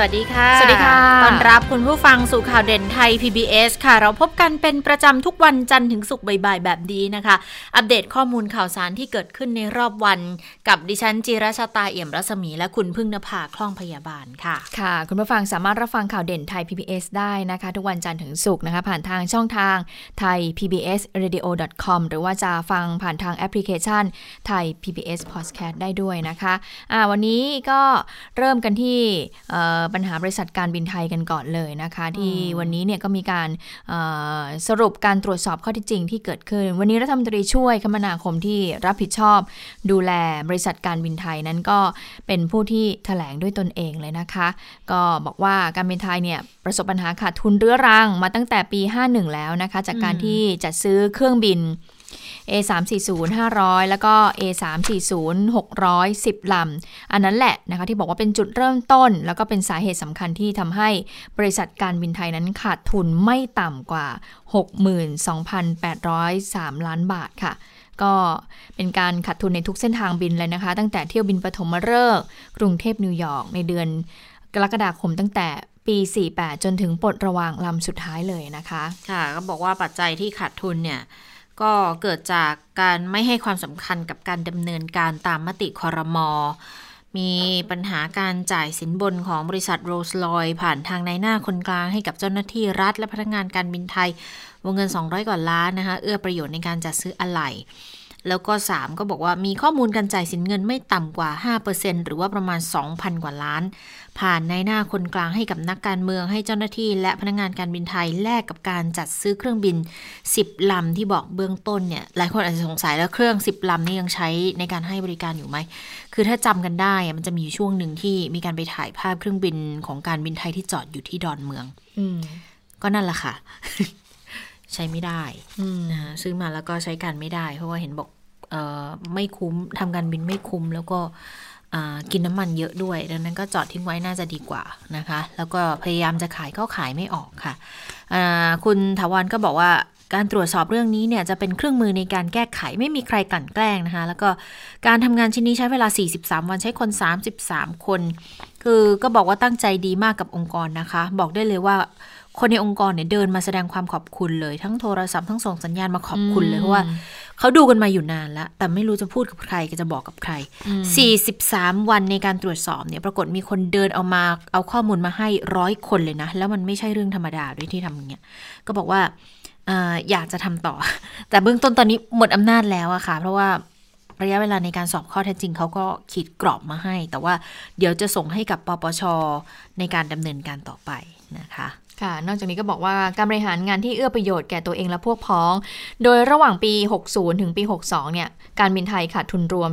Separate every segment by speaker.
Speaker 1: วัสดีค่ะ
Speaker 2: สวัสดีค่ะ
Speaker 1: ต้อนรับคุณผู้ฟังสู่ข่าวเด่นไทย PBS ค่ะ เราพบกันเป็นประจำทุกวันจันทร์ถึงศุกร์บ่ายๆ แบบนี้นะคะ อัปเดตข้อมูลข่าวสารที่เกิดขึ้นในรอบวัน กับดิฉันจีราชาตาเอี่ยมรัศมีและคุณพึ่งนภาคล่องพยาบาลค่ะ
Speaker 2: ค่ะ คุณผู้ฟังสามารถรับฟังข่าวเด่นไทย PBS ได้นะคะ ทุกวันจันทร์ถึงศุกร์นะคะ ผ่านทางช่องทางไทย PBS Radio com หรือว่าจะฟังผ่านทางแอปพลิเคชันไทย PBS Podcast ได้ด้วยนะคะอ่าวันนี้ก็เริ่มกันที่เอ่อปัญหาบริษัทการบินไทยกันก่อนเลยนะคะ ที่วันนี้เนี่ยก็มีการเอ่อสรุปการตรวจสอบข้อเที่จริงที่เกิดขึ้น วันนี้รัฐมนตรีช่วยคมนาคมที่รับผิดชอบ ดูแลบริษัทการบินไทยนั้นก็เป็นผู้ที่แถลงด้วยตนเองเลยนะคะ ก็บอกว่าการบินไทยเนี่ยประสบปัญหาขาดทุนเรื้อรังมาตั้งแต่ปี 51 แล้วนะคะ จากการที่จัดซื้อเครื่องบิน A340 500 แล้วก็ A340 600 10ลำอันนั้นแหละนะคะที่บอกว่าเป็นจุดเริ่มต้น แล้วก็เป็นสาเหตุสำคัญที่ทำให้บริษัทการบินไทยนั้นขาดทุนไม่ต่ำกว่า 62,803 ล้านบาทค่ะก็เป็นการขาดทุนในทุกเส้นทางบินเลยนะคะ ตั้งแต่เที่ยวบินปฐมฤกษ์กรุงเทพนิวยอร์กในเดือนกรกฎาคมตั้งแต่ปี 48 จนถึงปลดระวางลำสุดท้ายเลยนะคะ
Speaker 1: ค่ะ ก็บอกว่าปัจจัยที่ขาดทุนเนี่ย ก็เกิดจากการไม่ให้ความสำคัญกับการดำเนินการตามมติคอรมอมีปัญหาการจ่ายสินบนของบริษัทโรลส์รอยผ่านทางนายหน้าคนกลางให้กับเจ้าหน้าที่รัฐ และพนักงานการบินไทยวงเงิน 200 กว่าล้านนะคะเอื้อประโยชน์ในการจัดซื้ออะไหล่แล้วก็ 3 ก็บอกว่ามีข้อมูลการจ่ายสินเงินไม่ต่ำกว่า 5%หรือว่าประมาณ 2,000 กว่าล้าน ผ่านในหน้าคนกลางให้กับนักการเมืองให้เจ้าหน้าที่ และพนักงานการบินไทยแลกกับการจัดซื้อเครื่องบิน 10 ลำที่บอกเบื้องต้นเนี่ยหลายคนอาจจะสงสัยแล้วเครื่อง 10 ลำนี่ยังใช้ในการให้บริการอยู่ไหม คือถ้าจำกันได้อะมันจะมีอยู่ช่วงหนึ่งที่มีการไปถ่ายภาพเครื่องบินของการบินไทยที่จอดอยู่ที่ดอนเมือง
Speaker 2: อืม
Speaker 1: ก็นั่นแหละค่ะ ใช้ไม่ได้
Speaker 2: อืม
Speaker 1: นะฮะซื้อมาแล้วก็ใช้การไม่ได้ เพราะว่าเห็นบอกเออไม่คุ้มทำการบินไม่คุ้มแล้วก็อ่า กินน้ำมันเยอะด้วย ดังนั้นก็จอดทิ้งไว้น่าจะดีกว่านะคะ แล้วก็พยายามจะขายก็ขายไม่ออกค่ะ คุณถาวรก็บอกว่าการตรวจสอบเรื่องนี้เนี่ยจะเป็นเครื่องมือในการแก้ไขไม่มีใครกลั่นแกล้งนะคะ แล้วก็การทำงานชิ้นนี้ใช้เวลา 43 วันใช้คน 33 คน คือก็บอกว่าตั้งใจดีมากกับองค์กรนะคะ บอกได้เลยว่าคนในองค์กรเนี่ยเดินมาแสดงความขอบคุณเลย ทั้งโทรศัพท์ทั้งส่งสัญญาณมาขอบคุณเลยเพราะว่า เขาดูกันมาอยู่นานแล้ว แต่ไม่รู้จะพูดกับใครก็จะบอกกับใคร 43 วันในการตรวจสอบเนี่ย ปรากฏมีคนเดินเอามาเอาข้อมูลมาให้ร้อยคนเลยนะ แล้วมันไม่ใช่เรื่องธรรมดาด้วยที่ทำอย่างเงี้ยก็บอกว่าเอออยากจะทำต่อ แต่เบื้องต้นตอนนี้หมดอำนาจแล้วอะค่ะ เพราะว่าระยะเวลาในการสอบข้อเท็จจริงเขาก็ขีดกรอบมาให้ แต่ว่าเดี๋ยวจะส่งให้กับปปชในการดำเนินการต่อไปนะคะ
Speaker 2: ค่ะ นอกจากนี้ก็บอกว่าการบริหารงานที่เอื้อประโยชน์แก่ตัวเองและพวกพ้อง โดยระหว่างปี 60 ถึงปี 62 เนี่ย การบินไทยขาดทุนรวม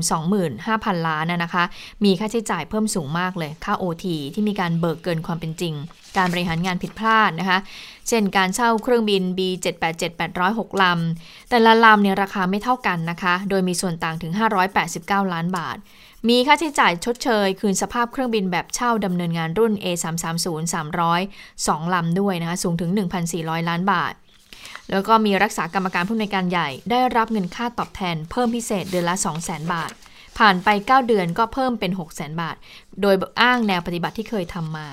Speaker 2: 25,000 ล้านนะนะคะ มีค่าใช้จ่ายเพิ่มสูงมากเลย ค่า OT ที่มีการเบิกเกินความเป็นจริง การบริหารงานผิดพลาดนะคะ เช่นการเช่าเครื่องบิน B787-806 ลำ แต่ละลำเนี่ยราคาไม่เท่ากันนะคะ โดยมีส่วนต่างถึง 589 ล้านบาท มีค่าใช้จ่ายชดเชย คืนสภาพเครื่องบินแบบเช่าดำเนินงานรุ่น A330 300 2ลำด้วยนะคะสูงถึง 1,400 ล้านบาท แล้วก็มีรักษากรรมการผู้อำนวยการใหญ่ได้รับเงินค่าตอบแทนเพิ่มพิเศษเดือนละ 200,000 บาท ผ่านไป 9 เดือนก็เพิ่มเป็น 600,000 บาท โดยอ้างแนวปฏิบัติที่เคยทำมา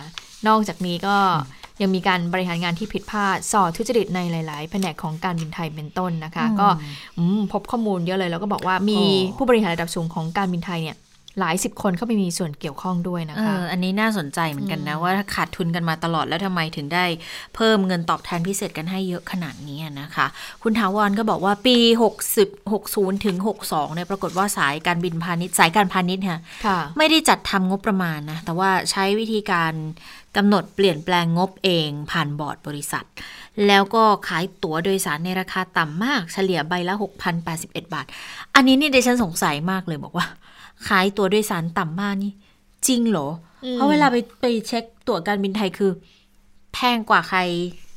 Speaker 2: นอกจากนี้ก็ยังมีการบริหารงานที่ผิดพลาดส่อทุจริตในหลาย ๆ แผนกของการบินไทยเป็นต้นนะคะ ก็อืมพบข้อมูลเยอะเลยแล้วก็บอกว่ามี
Speaker 1: อ๋อ
Speaker 2: ผู้บริหารระดับสูงของการบินไทยเนี่ย หลายสิบคนเข้าไปมีส่วนเกี่ยวข้องด้วยนะ
Speaker 1: เอ
Speaker 2: คะ
Speaker 1: ออันนี้น่าสนใจเหมือนกันนะ ว่าถ้าขาดทุนกันมาตลอดแล้วทำไมถึงได้เพิ่มเงินตอบแทนพิเศษกันให้เยอะขนาดนี้นะคะ คุณถาวรก็บอกว่าปี 60 60 ถึง 62 เนี่ยปรากฏว่าสายการบินพาณิชย์สายการพาณิชย์ค่ะ
Speaker 2: ค่ะ
Speaker 1: ไม่ได้จัดทำงบประมาณนะ แต่ว่าใช้วิธีการกำหนดเปลี่ยนแปลงงบเองผ่านบอร์ดบริษัท แล้วก็ขายตั๋วโดยสารในราคาต่ำมากเฉลี่ยใบละ 6,081 บาท อันนี้นี่ดิฉันสงสัยมากเลยบอกว่า ขายตั๋วโดยสารต่ำมากนี่ จริงเหรอ
Speaker 2: อืม
Speaker 1: เพราะเวลาไปไปเช็คตั๋วการบินไทยคือ แพงกว่าใคร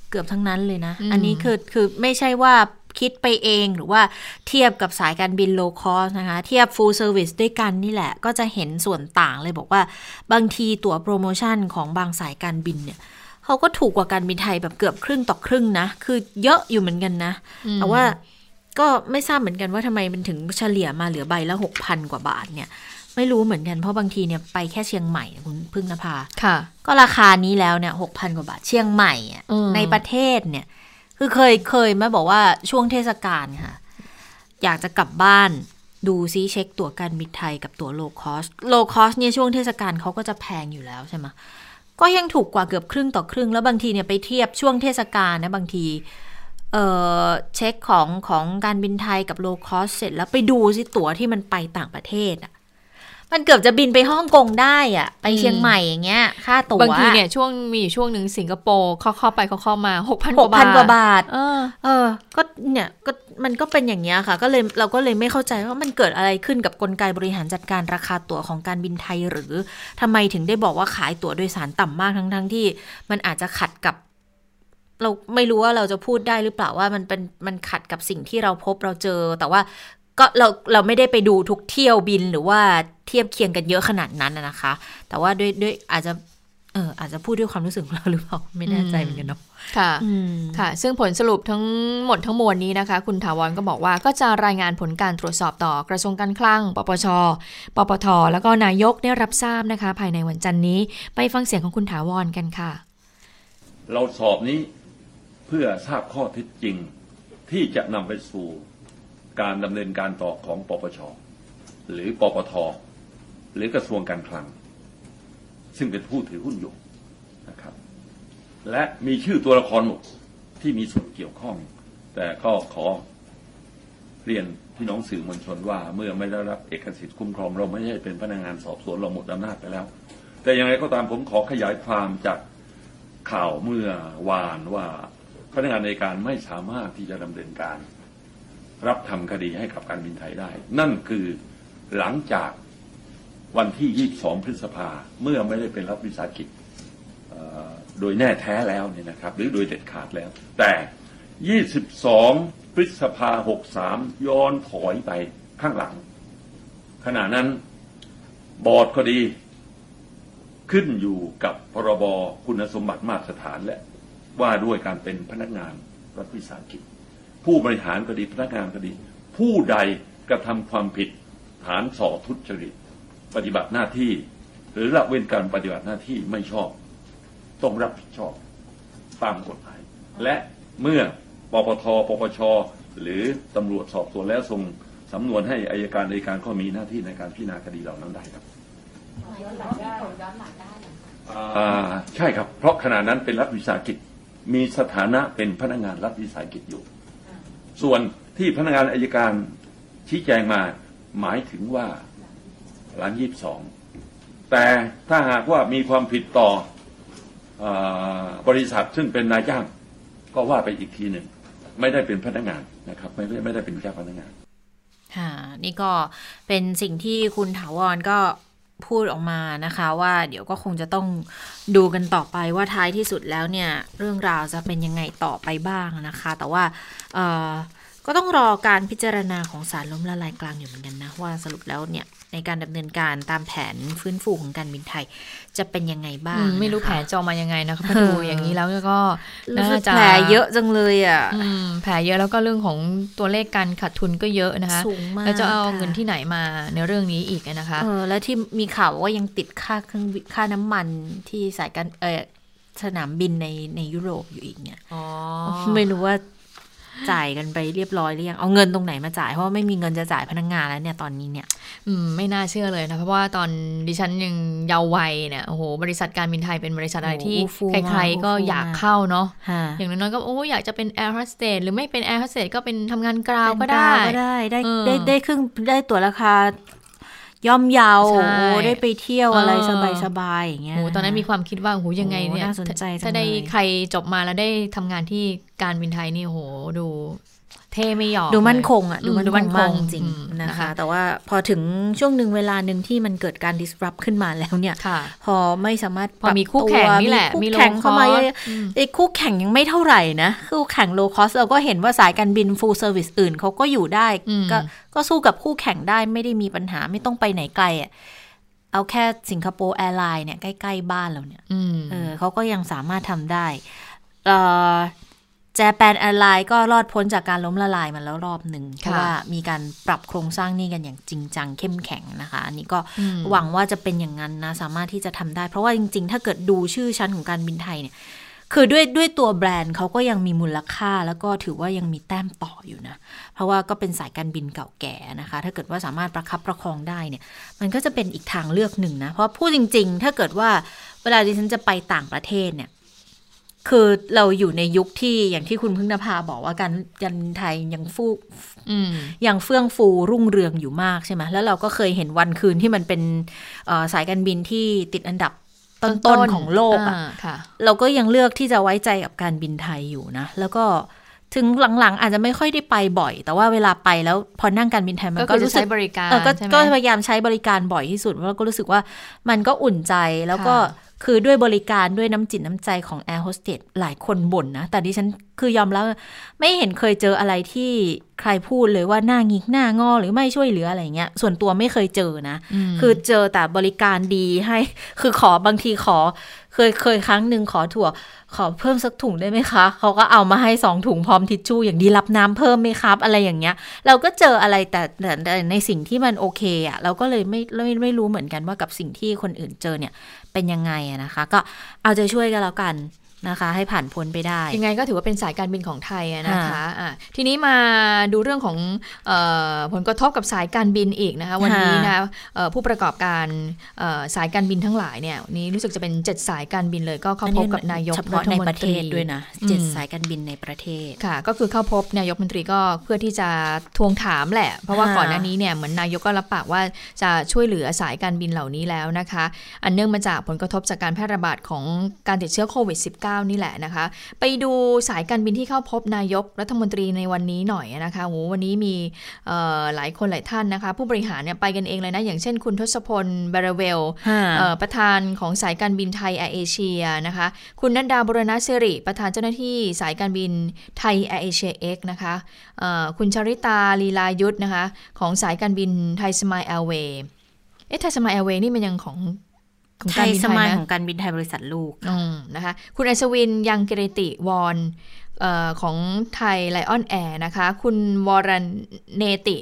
Speaker 1: เกือบทั้งนั้นเลยนะ อันนี้คือคือไม่ใช่ว่าคิดไปเองหรือว่าเทียบกับสายการบินโลคอสนะคะ เทียบ full service ด้วยกันนี่แหละ ก็จะเห็นส่วนต่างเลยบอกว่า บางทีตั๋วโปรโมชั่นของบางสายการบินเนี่ยเขาก็ถูกกว่าการบินไทยแบบเกือบครึ่งต่อครึ่งนะ คือเยอะอยู่เหมือนกันนะ แต่ว่า ก็ไม่ทราบเหมือนกันว่าทำไมมันถึงเฉลี่ยมาเหลือใบละหกพันกว่าบาทเนี่ย ไม่รู้เหมือนกันเพราะบางทีเนี่ยไปแค่เชียงใหม่คุณพึ่งนภา
Speaker 2: ค่ะ
Speaker 1: ก็ราคานี้แล้วเนี่ยหกพันกว่าบาทเชียงใหม่อะ
Speaker 2: อืม
Speaker 1: ในประเทศเนี่ย คือเคยเคยมาบอกว่าช่วงเทศกาลค่ะ อยากจะกลับบ้านดูซิเช็คตั๋วการบินไทยกับตั๋ว low cost low cost เนี่ยช่วงเทศกาลเขาก็จะแพงอยู่แล้วใช่ไหมก็ยังถูกกว่าเกือบครึ่งต่อครึ่ง แล้วบางทีเนี่ยไปเทียบช่วงเทศกาลนะบางที เอ่อเช็คของของการบินไทยกับ low cost เสร็จแล้วไปดูซิตั๋วที่มันไปต่างประเทศอะมันเกือบจะบินไปฮ่องกงได้อะไปเชียงใหม่อย่างเงี้ย ค่าตั๋ว
Speaker 2: บางทีเนี่ยช่วงมีอยู่ช่วงหนึ่งสิงคโปร์เข้าเข้าไปเขาเข้ามาหกพัน
Speaker 1: ห
Speaker 2: ก
Speaker 1: ก
Speaker 2: ว่า
Speaker 1: พัน
Speaker 2: บาท
Speaker 1: กว่าบาท
Speaker 2: เออ
Speaker 1: เออ ก็เนี่ยก็มันก็เป็นอย่างเงี้ยค่ะ ก็เลยเราก็เลยไม่เข้าใจว่ามันเกิดอะไรขึ้นกับกลไกบริหารจัดการราคาตั๋วของการบินไทยหรือทำไมถึงได้บอกว่าขายตั๋วโดยสารต่ำมากทั้งทั้งๆที่ มันอาจจะขัดกับ เราไม่รู้ว่าเราจะพูดได้หรือเปล่าว่ามันเป็นมันขัดกับสิ่งที่เราพบเราเจอ แต่ว่าก็เราเราไม่ได้ไปดูทุกเที่ยวบินหรือว่าเทียบเคียงกันเยอะขนาดนั้นน่ะนะคะ แต่ว่าด้วยด้วยอาจจะเอออาจจะพูดด้วยความรู้สึกของเราหรือเปล่าไม่แน่ใจเหมือนกันเนาะ
Speaker 2: ค่ะ
Speaker 1: อืม
Speaker 2: ค่ะ ซึ่งผลสรุปทั้งหมดทั้งมวลนี้นะคะ คุณถาวรก็บอกว่าก็จะรายงานผลการตรวจสอบต่อกระทรวงการคลัง ปปช ปปท แล้วก็นายกได้รับทราบนะคะ ภายในวันจันทร์นี้ ไปฟังเสียงของคุณถาวรกันค่ะ
Speaker 3: เราสอบนี้ เพื่อทราบข้อเท็จจริงที่จะนำไปสู่การดำเนินการต่อของปปช หรือปปท หรือกระทรวงการคลัง ซึ่งเป็นผู้ถือหุ้นอยู่นะครับ และมีชื่อตัวละครหมดที่มีส่วนเกี่ยวข้อง แต่ก็ขอเรียนพี่น้องสื่อมวลชนว่า เมื่อไม่ได้รับเอกสิทธิ์คุ้มครองเราไม่ใช่เป็นพนักงานสอบสวนเราหมดอำนาจไปแล้ว แต่อย่างไรก็ตามผมขอขยายความจากข่าวเมื่อวานว่า พนักงานในการไม่สามารถที่จะดำเนินการ รับทำคดีให้กับการบินไทยได้ นั่นคือหลังจากวันที่ 22 พฤษภาเมื่อไม่ได้เป็นรัฐวิสาหกิจโดยแน่แท้แล้วเนี่ยนะครับ หรือโดยเด็ดขาดแล้ว แต่ 22 พฤษภา 63 ย้อนถอยไปข้างหลัง ขณะนั้นบอร์ดก็ดี ขึ้นอยู่กับพรบคุณสมบัติมาตรฐานและ ว่าด้วยการเป็นพนักงานรัฐวิสาหกิจ ผู้บริหารก็ดีพนักงานก็ดี ผู้ใดกระทำความผิดฐานส่อทุจริต ปฏิบัติหน้าที่ หรือละเว้นการปฏิบัติหน้าที่ไม่ชอบ ต้องรับผิดชอบตามกฎหมาย และเมื่อปปทปปชหรือตำรวจสอบสวนแล้วส่งสำนวนให้อายการอัยการก็มีหน้าที่ในการพิจารณาคดีเหล่านั้นได้ครับอ่าใช่ครับ เพราะขณะนั้นเป็นรัฐวิสาหกิจ มีสถานะเป็นพนักงานรัฐวิสาหกิจอยู่ ส่วนที่พนักงานอายการชี้แจงมาหมายถึงว่าหลังยี่สองแต่ถ้าหากว่ามีความผิดต่ออบริษัทซึ่งเป็นนายจ้างก็ว่าไปอีกทีหนึ่ง ไม่ได้เป็นพนักงานนะครับ ไม่ไม่ไม่ได้เป็นเจ้าพนักงาน
Speaker 1: ค่ะนี่ก็เป็นสิ่งที่คุณถาวรก็ พูดออกมานะคะว่าเดี๋ยวก็คงจะต้องดูกันต่อไปว่าท้ายที่สุดแล้วเนี่ย เรื่องราวจะเป็นยังไงต่อไปบ้างนะคะ แต่ว่า ก็ต้องรอการพิจารณาของศาลล้มละลายกลางอยู่เหมือนกันนะ ว่าสรุปแล้วเนี่ยในการดำเนินการตามแผนฟื้นฟูของการบินไทย จะเป็นยังไงบ้า
Speaker 2: อื
Speaker 1: ง
Speaker 2: มไม่รู้
Speaker 1: นะคะ
Speaker 2: แผนจะออกมายังไงนะคะพอดูอย่างนี้แล้วก็
Speaker 1: รู้
Speaker 2: น่า
Speaker 1: สึก
Speaker 2: จะ
Speaker 1: แผลเยอะจังเลยอะ
Speaker 2: อืมแผลเยอะแล้วก็เรื่องของตัวเลขการขาดทุนก็เยอะนะคะ
Speaker 1: สูงมาก
Speaker 2: แล้วจะเอา
Speaker 1: ค่ะ
Speaker 2: เงินที่ไหนมาในเรื่องนี้อีกนะคะ
Speaker 1: เออแล้วที่มีข่าวว่ายังติดค่าเครื่องบินค่าน้ำมันที่สายการเออสนามบินในในยุโรปอยู่อีกเนี่ย
Speaker 2: อ๋อ
Speaker 1: ไม่รู้ว่า จ่ายกันไปเรียบร้อยหรือยังเอาเงินตรงไหนมาจ่ายเพราะว่าไม่มีเงินจะจ่ายพนักงานแล้วเนี่ยตอนนี้เนี่ย
Speaker 2: อืมไม่น่าเชื่อเลยนะเพราะว่าตอนดิฉันยังเยาว์วัยเนี่ยโอ้โหบริษัทการบินไทยเป็นบริษัทอะไรที่
Speaker 1: โอ้ฟู
Speaker 2: ใค
Speaker 1: มาร
Speaker 2: ๆก็
Speaker 1: ฟูมาก
Speaker 2: อยากเข้าเนาะ
Speaker 1: ฮะ
Speaker 2: อย่างน้อยๆก็โอ้อยากจะเป็นแอร์โฮสเตสหรือไม่เป็นแอร์โฮสเตสก็เป็นทำงาน ground ก็
Speaker 1: เป็น
Speaker 2: ได้
Speaker 1: ก็ได้ได้
Speaker 2: เออ
Speaker 1: ได้ได้ครึ่งได้ตั๋วราคา ย่อมเยาว
Speaker 2: ใช่
Speaker 1: โอ้ได้ไปเที่ยวอะไร
Speaker 2: เออ
Speaker 1: สบายสบายๆอย่างเงี้ย
Speaker 2: โอ้ตอนนั้นมีความคิดว่าโอ้โหยังไงเนี่ย
Speaker 1: โอ้น่าสนใจจัง
Speaker 2: ถ้าได้
Speaker 1: เลย
Speaker 2: ใครจบมาแล้วได้ทำงานที่การบินไทยนี่โอ้โหดู เท่ไม่หยอก
Speaker 1: ดูมั่น
Speaker 2: เลย
Speaker 1: คงอะ
Speaker 2: อืม
Speaker 1: ดูมั่น
Speaker 2: ดู
Speaker 1: ค
Speaker 2: มั่
Speaker 1: ง
Speaker 2: นคง
Speaker 1: มากจริง
Speaker 2: อืม
Speaker 1: ๆนะ
Speaker 2: นะคะ
Speaker 1: คะ แต่ว่าพอถึงช่วงหนึ่งเวลาหนึ่งที่มันเกิดการ disrupt ขึ้นมาแล้วเนี่ย
Speaker 2: ค่ะ
Speaker 1: พอไม่สามารถ
Speaker 2: พอมีคู่แข่งนี่แหละ
Speaker 1: มี
Speaker 2: มี
Speaker 1: คู่แข่ง
Speaker 2: low
Speaker 1: เข้ามา
Speaker 2: cost
Speaker 1: เยอะ
Speaker 2: อืม
Speaker 1: ไอ้คู่แข่งยังไม่เท่าไหร่นะ คู่แข่ง low cost เราก็เห็นว่าสายการบิน full service อื่นเขาก็อยู่ได้
Speaker 2: อืม
Speaker 1: ก็ก็สู้กับคู่แข่งได้ไม่ได้มีปัญหาไม่ต้องไปไหนไกลอะเอาแค่สิงคโปร์แอร์ไลน์เนี่ยใกล้ ๆ บ้านเราเนี่ย
Speaker 2: อืม
Speaker 1: เออเขาก็ยังสามารถทำได้เออ Japan Airline ก็รอดพ้นจากการล้มละลายมาแล้วรอบหนึ่งเพราะว่ามีการปรับโครงสร้างหนี้กันอย่างจริงจังเข้มแข็งนะคะ อันนี้ก็
Speaker 2: อืม
Speaker 1: หวังว่าจะเป็นอย่างนั้นนะ สามารถที่จะทำได้ เพราะว่าจริง ๆ ถ้าเกิดดูชื่อชั้นของการบินไทยเนี่ย คือด้วยด้วยตัวแบรนด์เขาก็ยังมีมูลค่าแล้วก็ถือว่ายังมีแต้มต่ออยู่นะ เพราะว่าก็เป็นสายการบินเก่าแก่นะคะ ถ้าเกิดว่าสามารถประคับประคองได้เนี่ย มันก็จะเป็นอีกทางเลือกหนึ่งนะ เพราะพูดจริง ๆ ถ้าเกิดว่าเวลาดิฉันจะไปต่างประเทศเนี่ย คือเราอยู่ในยุคที่อย่างที่คุณพึ่งนภาบอกว่าการการบินไทยยังฟู
Speaker 2: อืม
Speaker 1: ยังเฟื่องฟูรุ่งเรืองอยู่มากใช่ไหมแล้วเราก็เคยเห็นวันคืนที่มันเป็นเอ่อสายการบินที่ติดอันดับต้นๆของโลกอะา
Speaker 2: ค่ะ
Speaker 1: เราก็ยังเลือกที่จะไว้ใจกับการบินไทยอยู่นะ แล้วก็ ถึงหลังๆ อาจจะไม่ค่อยได้ไปบ่อย แต่ว่าเวลาไปแล้วพอนั่งการบินไทยมัน
Speaker 2: ก็
Speaker 1: ก็
Speaker 2: คือจะ
Speaker 1: รู้สึ
Speaker 2: ใช้
Speaker 1: ก
Speaker 2: บริการ
Speaker 1: เออก็
Speaker 2: ใช่ไหม
Speaker 1: ก็พยายามใช้บริการบ่อยที่สุดแล้วก็รู้สึกว่ามันก็อุ่นใจแล้วก็คือด้วยบริการด้วยน้ำจิตน้ำใจของแอร์โฮสเตสหลายคนบ่นนะ แต่ดิฉันคือยอมรับว่าไม่เห็นเคยเจออะไรที่ใครพูดเลยว่าหน้างิกหน้างอหรือไม่ช่วยเหลืออะไรเงี้ย ส่วนตัวไม่เคยเจอนะ
Speaker 2: ม
Speaker 1: คือเจอแต่บริการดีให้ คือขอบางทีขอ เคยเคยครั้งหนึ่งขอถั่ว ขอเพิ่มสักถุงได้ไหมคะ เขาก็เอามาให้สองถุงพร้อมทิชชู่อย่างดีรับน้ำเพิ่มไหมครับ อะไรอย่างเงี้ย เราก็เจออะไรแต่แต่ในสิ่งที่มันโอเคอะเราก็เลยไม่ไม่ไม่รู้เหมือนกันว่ากับสิ่งที่คนอื่นเจอเนี่ยเป็นยังไงอะนะคะ ก็เอาใจช่วยกันแล้วกัน นะคะ ให้ผ่านพ้นไปได้
Speaker 2: ยังไงก็ถือว่าเป็นสายการบินของไทยอะนะคะ
Speaker 1: ค่ะ
Speaker 2: อะทีนี้มาดูเรื่องของเออผลกระทบกับสายการบินอีกนะคะ วันนี้นะเอ่อผู้ประกอบการเอ่อสายการบินทั้งหลายเนี่ยวันนี้รู้สึกจะเป็น7สายการบินเลยก็เข้าพบกับนายก
Speaker 1: เฉ
Speaker 2: รั
Speaker 1: พาะ
Speaker 2: ฐ
Speaker 1: ใน
Speaker 2: มน
Speaker 1: ประ
Speaker 2: ต
Speaker 1: เท
Speaker 2: รี
Speaker 1: ศด้วยนะ
Speaker 2: อืม
Speaker 1: เจ็ดสายการบินในประเทศ
Speaker 2: ค่ะ ก็คือเข้าพบนายกรัฐมนตรีก็เพื่อที่จะทวงถามแหละ เพราะว่า
Speaker 1: ค่ะ
Speaker 2: ก่อนหน้านี้เนี่ยเหมือนนายกก็รับปากว่าจะช่วยเหลือสายการบินเหล่านี้แล้วนะคะ อันเนื่องมาจากผลกระทบจากการแพร่ระบาดของการติดเชื้อโควิด -19 นี่แหละนะคะ ไปดูสายการบินที่เข้าพบนายกรัฐมนตรีในวันนี้หน่อยนะคะโหวันนี้มีเอ่อหลายคนหลายท่านนะคะ ผู้บริหารเนี่ยไปกันเองเลยนะ อย่างเช่นคุณทศพลบาราเวลเอ่อประธานของสายการบินไทยแอร์เอเชียนะคะ คุณนัดดาบุรณศิริ ประธานเจ้าหน้าที่สายการบินไทยแอร์เอเชียเอ็กนะคะเอ่อคุณชาริตาลีลายุทธนะคะ ของสายการบินไทยสมายแอร์เวย์เอ๊ะไทยสมายแอร์เวย์นี่มันยังของ ของการบิน
Speaker 1: ส
Speaker 2: ไทยไทยส
Speaker 1: มาย
Speaker 2: นะ
Speaker 1: ของการบินไทยบริษัทลูก
Speaker 2: อืมนะคะ คุณอัศวินยังกิริติวอนเออของไทยไลออนแอร์นะคะ คุณวรเนติ ห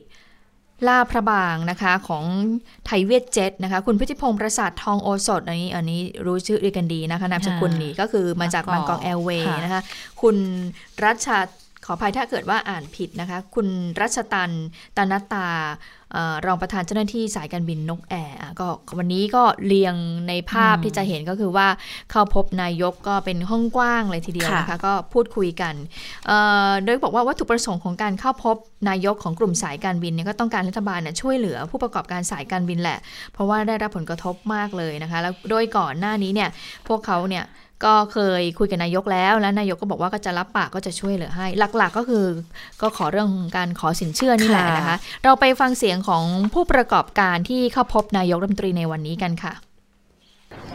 Speaker 2: ล้าพระบางนะคะของไทยเวียตเจ็ทนะคะ คุณพุฒิพงศ์ปราสาททองโอสถอันนี้อันนี้รู้ชื่อเรียกกันดีนะคะนามสกุลนี้ก็คือมาจากบางกอกแอร์เวย์
Speaker 1: ค่ะ
Speaker 2: นะคะ คุณรัช ขออภัยถ้าเกิดว่าอ่านผิดนะคะ คุณรัชตันตนันตาเอ่อรองประธานเจ้าหน้าที่สายการบินนกแอร์อะก็วันนี้ก็เรียงในภาพ
Speaker 1: อืม
Speaker 2: ที่จะเห็นก็คือว่าเข้าพบนายกก็เป็นห้องกว้างเลยทีเดียว
Speaker 1: ค่ะ
Speaker 2: นะคะก็พูดคุยกันเอ่อโดยบอกว่าวัตถุประสงค์ของการเข้าพบนายกของกลุ่มสายการบินเนี่ยก็ต้องการรัฐบาลเนี่ยช่วยเหลือผู้ประกอบการสายการบินแหละ เพราะว่าได้รับผลกระทบมากเลยนะคะแล้วโดยก่อนหน้านี้เนี่ยพวกเขาเนี่ย ก็เคยคุยกับนายกแล้วแล้วนายกก็บอกว่าก็จะรับปากก็จะช่วยเหลือให้ หลักๆก็คือก็ขอเรื่องการขอสินเชื่อนี่แหละนะคะ เราไปฟังเสียงของผู้ประกอบการที่เข้าพบนายกรัฐมนตรีในวันนี้กันค่ะ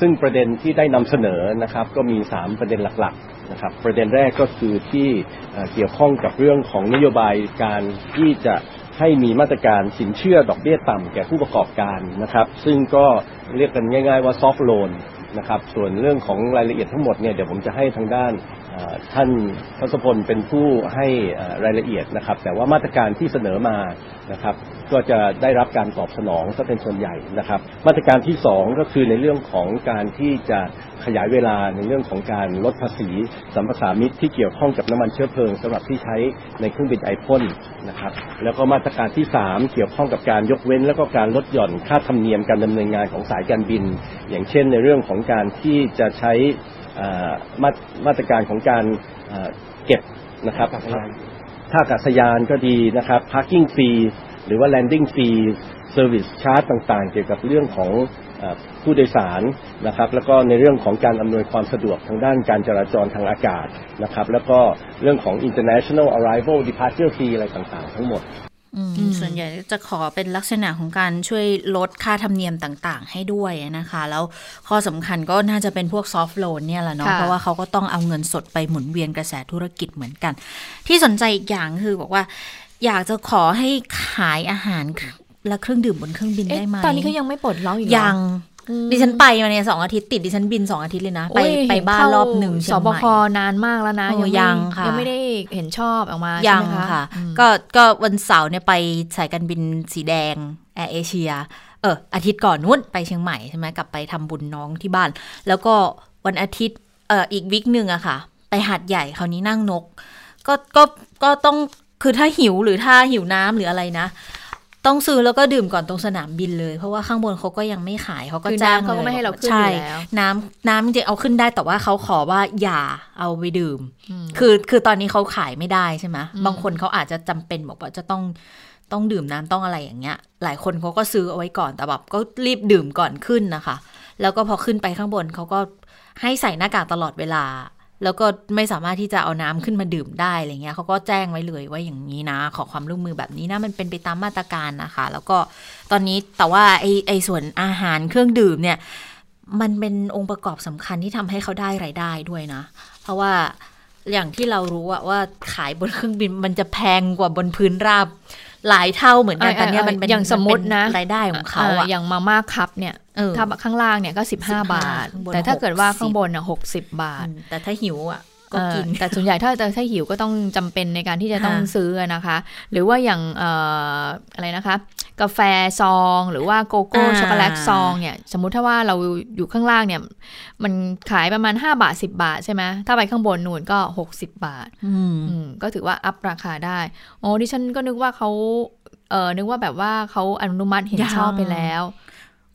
Speaker 4: ซึ่งประเด็นที่ได้นำเสนอนะครับ ก็มี 3 ประเด็นหลักๆนะครับ ประเด็นแรกก็คือที่เอ่อเกี่ยวข้องกับเรื่องของนโยบายการที่จะให้มีมาตรการสินเชื่อดอกเบี้ยต่ำแก่ผู้ประกอบการนะครับ ซึ่งก็เรียกกันง่าย ๆว่า soft loan น นะครับ ส่วนเรื่องของรายละเอียดทั้งหมดเนี่ยเดี๋ยวผมจะให้ทางด้าน ท่านทศพลเป็นผู้ให้รายละเอียดนะครับ แต่ว่ามาตรการที่เสนอมานะครับ ก็จะได้รับการตอบสนองซะเป็นส่วนใหญ่นะครับ มาตรการที่สองก็คือในเรื่องของการที่จะขยายเวลาในเรื่องของการลดภาษีสัมปทามิตรที่เกี่ยวข้องกับน้ำมันเชื้อเพลิงสำหรับที่ใช้ในเครื่องบินไอพ่นนะครับ แล้วก็มาตรการที่สามเกี่ยวข้องกับการยกเว้น แล้วก็การลดหย่อนค่าธรรมเนียมการดำเนินงานของสายการบิน อย่างเช่น ในเรื่องของการที่จะใช้ มามาตรการของการเอ่อเก็บนะครับท่าอากาศยานก็ดีนะครับ parking fee หรือว่า landing fee service charge ต่างๆ เกี่ยวกับเรื่องของเออผู้โดยสารนะครับ แล้วก็ในเรื่องของการอำนวยความสะดวกทางด้านการจราจรทางอากาศนะครับ แล้วก็เรื่องของ international arrival departure fee อะไรต่างๆ ทั้งหมด
Speaker 1: อืม
Speaker 2: อืม
Speaker 1: ส่วนใหญ่จะขอเป็นลักษณะของการช่วยลดค่าธรรมเนียมต่างๆ ให้ด้วยนะคะ แล้วข้อสำคัญก็น่าจะเป็นพวกซอฟ t ์โลนเนี่ยแหละเนาะ
Speaker 2: ค่ะ
Speaker 1: เพราะว่าเขาก็ต้องเอาเงินสดไปหมุนเวียนกระแสธุรกิจเหมือนกัน ที่สนใจอีกอย่างคือบอกว่า อยากจะขอให้ขายอาหารและเครื่องดื่มบนเครื่องบิน
Speaker 2: เอ๊ะ
Speaker 1: ได้ไหม
Speaker 2: ตอนนี้เขายังไม่ปลดล็อกอีกเหรอ
Speaker 1: ยัง
Speaker 2: อืม
Speaker 1: ดิฉันไปมาเนี่ยสองอาทิตย์ติดดิฉันบินสองอาทิตย์เลยนะ ไป
Speaker 2: โอ้ย
Speaker 1: ไป
Speaker 2: เห็
Speaker 1: บ้าน
Speaker 2: เข้
Speaker 1: รอบหนึ่งเชี
Speaker 2: ส
Speaker 1: ยง
Speaker 2: บ
Speaker 1: ใหม่
Speaker 2: คนานมากแล้วนะ
Speaker 1: โอ้
Speaker 2: ไม่
Speaker 1: ยังค่ะ
Speaker 2: ยังไม่ได้เห็นชอบออกมา
Speaker 1: ยั
Speaker 2: ใช่
Speaker 1: ง
Speaker 2: ไหมคะ
Speaker 1: ค่ะ
Speaker 2: อืม
Speaker 1: ก็ก็วันเสาร์เนี่ยไปสายการบินสีแดงแอร์เอเชียเอออาทิตย์ก่อนนู้นไปเชียงใหม่ใช่ไหมกลับไปทำบุญน้องที่บ้าน แล้วก็วันอาทิตย์เอออีกวิกหนึ่งอะค่ะ ไปหาดใหญ่คราวนี้นั่งนก ก็ก็ก็ต้องคือถ้าหิวหรือถ้าหิวน้ำหรืออะไรนะ ต้องซื้อแล้วก็ดื่มก่อนตรงสนามบินเลย เพราะว่าข้างบนเขาก็ยังไม่ขายเขาก็
Speaker 2: คือ
Speaker 1: แจ้ง
Speaker 2: น้ำเขาก็
Speaker 1: ลย
Speaker 2: ไม่ให้เราขึ้น
Speaker 1: ใช่
Speaker 2: อยู่แล้ว
Speaker 1: น้ำน้ำจริงๆเอาขึ้นได้แต่ว่าเขาขอว่าอย่าเอาไปดื่ม
Speaker 2: อืม
Speaker 1: คือคือตอนนี้เขาขายไม่ได้ใช่ไหม
Speaker 2: อืม
Speaker 1: บางคนเขาอาจจะจำเป็นบอกว่าจะต้องต้องดื่มน้ำต้องอะไรอย่างเงี้ย หลายคนเขาก็ซื้อเอาไว้ก่อนแต่แบบก็รีบดื่มก่อนขึ้นนะคะ แล้วก็พอขึ้นไปข้างบนเขาก็ให้ใส่หน้ากากตลอดเวลา แล้วก็ไม่สามารถที่จะเอาน้ำขึ้นมาดื่มได้อะไรเงี้ยเขาก็แจ้งไว้เลยว่าอย่างนี้นะ ขอความร่วมมือแบบนี้นะมันเป็นไปตามมาตรการนะคะ แล้วก็ตอนนี้แต่ว่าไอไอส่วนอาหารเครื่องดื่มเนี่ย มันเป็นองค์ประกอบสำคัญที่ทำให้เขาได้รายได้ด้วยนะ เพราะว่าอย่างที่เรารู้อะว่าขายบนเครื่องบินมันจะแพงกว่าบนพื้นราบหลายเท่าเหมือนกัน
Speaker 2: เออ
Speaker 1: แต่เนี้ยมัน
Speaker 2: เออ
Speaker 1: เป็น
Speaker 2: อย่างสมมุตินะ
Speaker 1: เป็รายได้ของเขา
Speaker 2: เอ่อ
Speaker 1: อะ
Speaker 2: อย่างมาม่าคัพเนี่ย
Speaker 1: เออ
Speaker 2: ถ้าข้างล่างเนี่ยก็ 15 บาท
Speaker 1: ข้างบน
Speaker 2: แต่ถ้าเกิดว่า
Speaker 1: 60
Speaker 2: ข้างบนอะ60บาท
Speaker 1: อืมแต่ถ้าหิวอะก็กิน
Speaker 2: เอ่อแต่ส่วนใหญ่ถ้าถ้าหิวก็ต้องจำเป็นในการที่จะต้อง
Speaker 1: ค่ะ
Speaker 2: ซื้อนะคะ หรือว่าอย่างเอ่ออะไรนะคะ กาแฟซอง หรือว่าโกโก้
Speaker 1: อ่า
Speaker 2: ช็อกโกแลตซองเนี่ย สมมุติถ้าว่าเราอยู่ข้างล่างเนี่ย มันขายประมาณ 5 บาท 10 บาทใช่ไหมถ้าไปข้างบนนู่นก็ 60 บาท
Speaker 1: อืม
Speaker 2: อืมก็ถือว่าอัพราคาได้โอ้ดิฉันก็นึกว่าเขาเออนึกว่าแบบว่าเขาอนุมัติเห็น
Speaker 1: ยัง
Speaker 2: ชอบไปแล้ว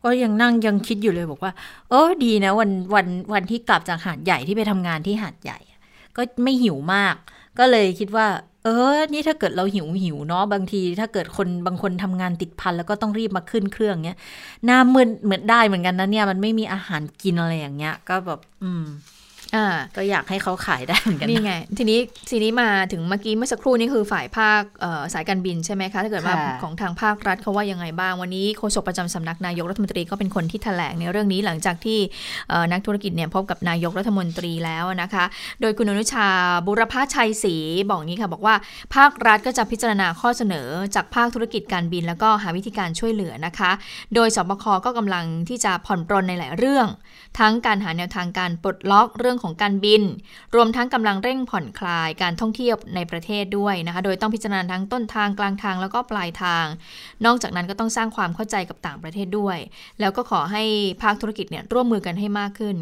Speaker 1: ก็ยังนั่งยังคิดอยู่เลยบอกว่าเออดีนะ วันวันวันที่กลับจากหาดใหญ่ที่ไปทำงานที่หาดใหญ่ ก็ไม่หิวมาก ก็เลยคิดว่า เออ นี่ถ้าเกิดเราหิวหิวเนาะบางที ถ้าเกิดคนบางคนทำงานติดพันแล้วก็ต้องรีบมาขึ้นเครื่องเนี้ยหน้ามืดเหมือนได้เหมือนกันนะเนี่ยมันไม่มีอาหารกินอะไรอย่างเงี้ย ก็แบบ อืม
Speaker 2: อ่า
Speaker 1: ก็อยากให้เขาขายได้เหมือนกัน
Speaker 2: นี่
Speaker 1: นะ
Speaker 2: ไง ทีนี้ทีนี้มาถึงเมื่อกี้เมื่อสักครู่นี้คือฝ่ายภาคเอ่อสายการบินใช่ไหมคะ ถ้าเกิดว่า
Speaker 1: ค่ะ
Speaker 2: ของทางภาครัฐเขาว่ายังไงบ้าง วันนี้โฆษกประจำสำนักนายกรัฐมนตรีก็เป็นคนที่แถลงในเรื่องนี้หลังจากที่เอ่อนักธุรกิจเนี่ยพบกับนายกรัฐมนตรีแล้วนะคะ โดยคุณอนุชาบุรพชัยศรีบอกอย่างนี้ค่ะ บอกว่าภาครัฐก็จะพิจารณาข้อเสนอจากภาคธุรกิจการบิน แล้วก็หาวิธีการช่วยเหลือนะคะ โดยสบคก็กำลังที่จะผ่อนปรนในหลายเรื่อง ทั้งการหาแนวทางการปลดล็อกเรื่องของการบิน รวมทั้งกำลังเร่งผ่อนคลายการท่องเที่ยวในประเทศด้วยนะคะ โดยต้องพิจารณาทั้งต้นทางกลางทางแล้วก็ปลายทาง นอกจากนั้นก็ต้องสร้างความเข้าใจกับต่างประเทศด้วย แล้วก็ขอให้ภาคธุรกิจเนี่ยร่วมมือกันให้มากขึ้น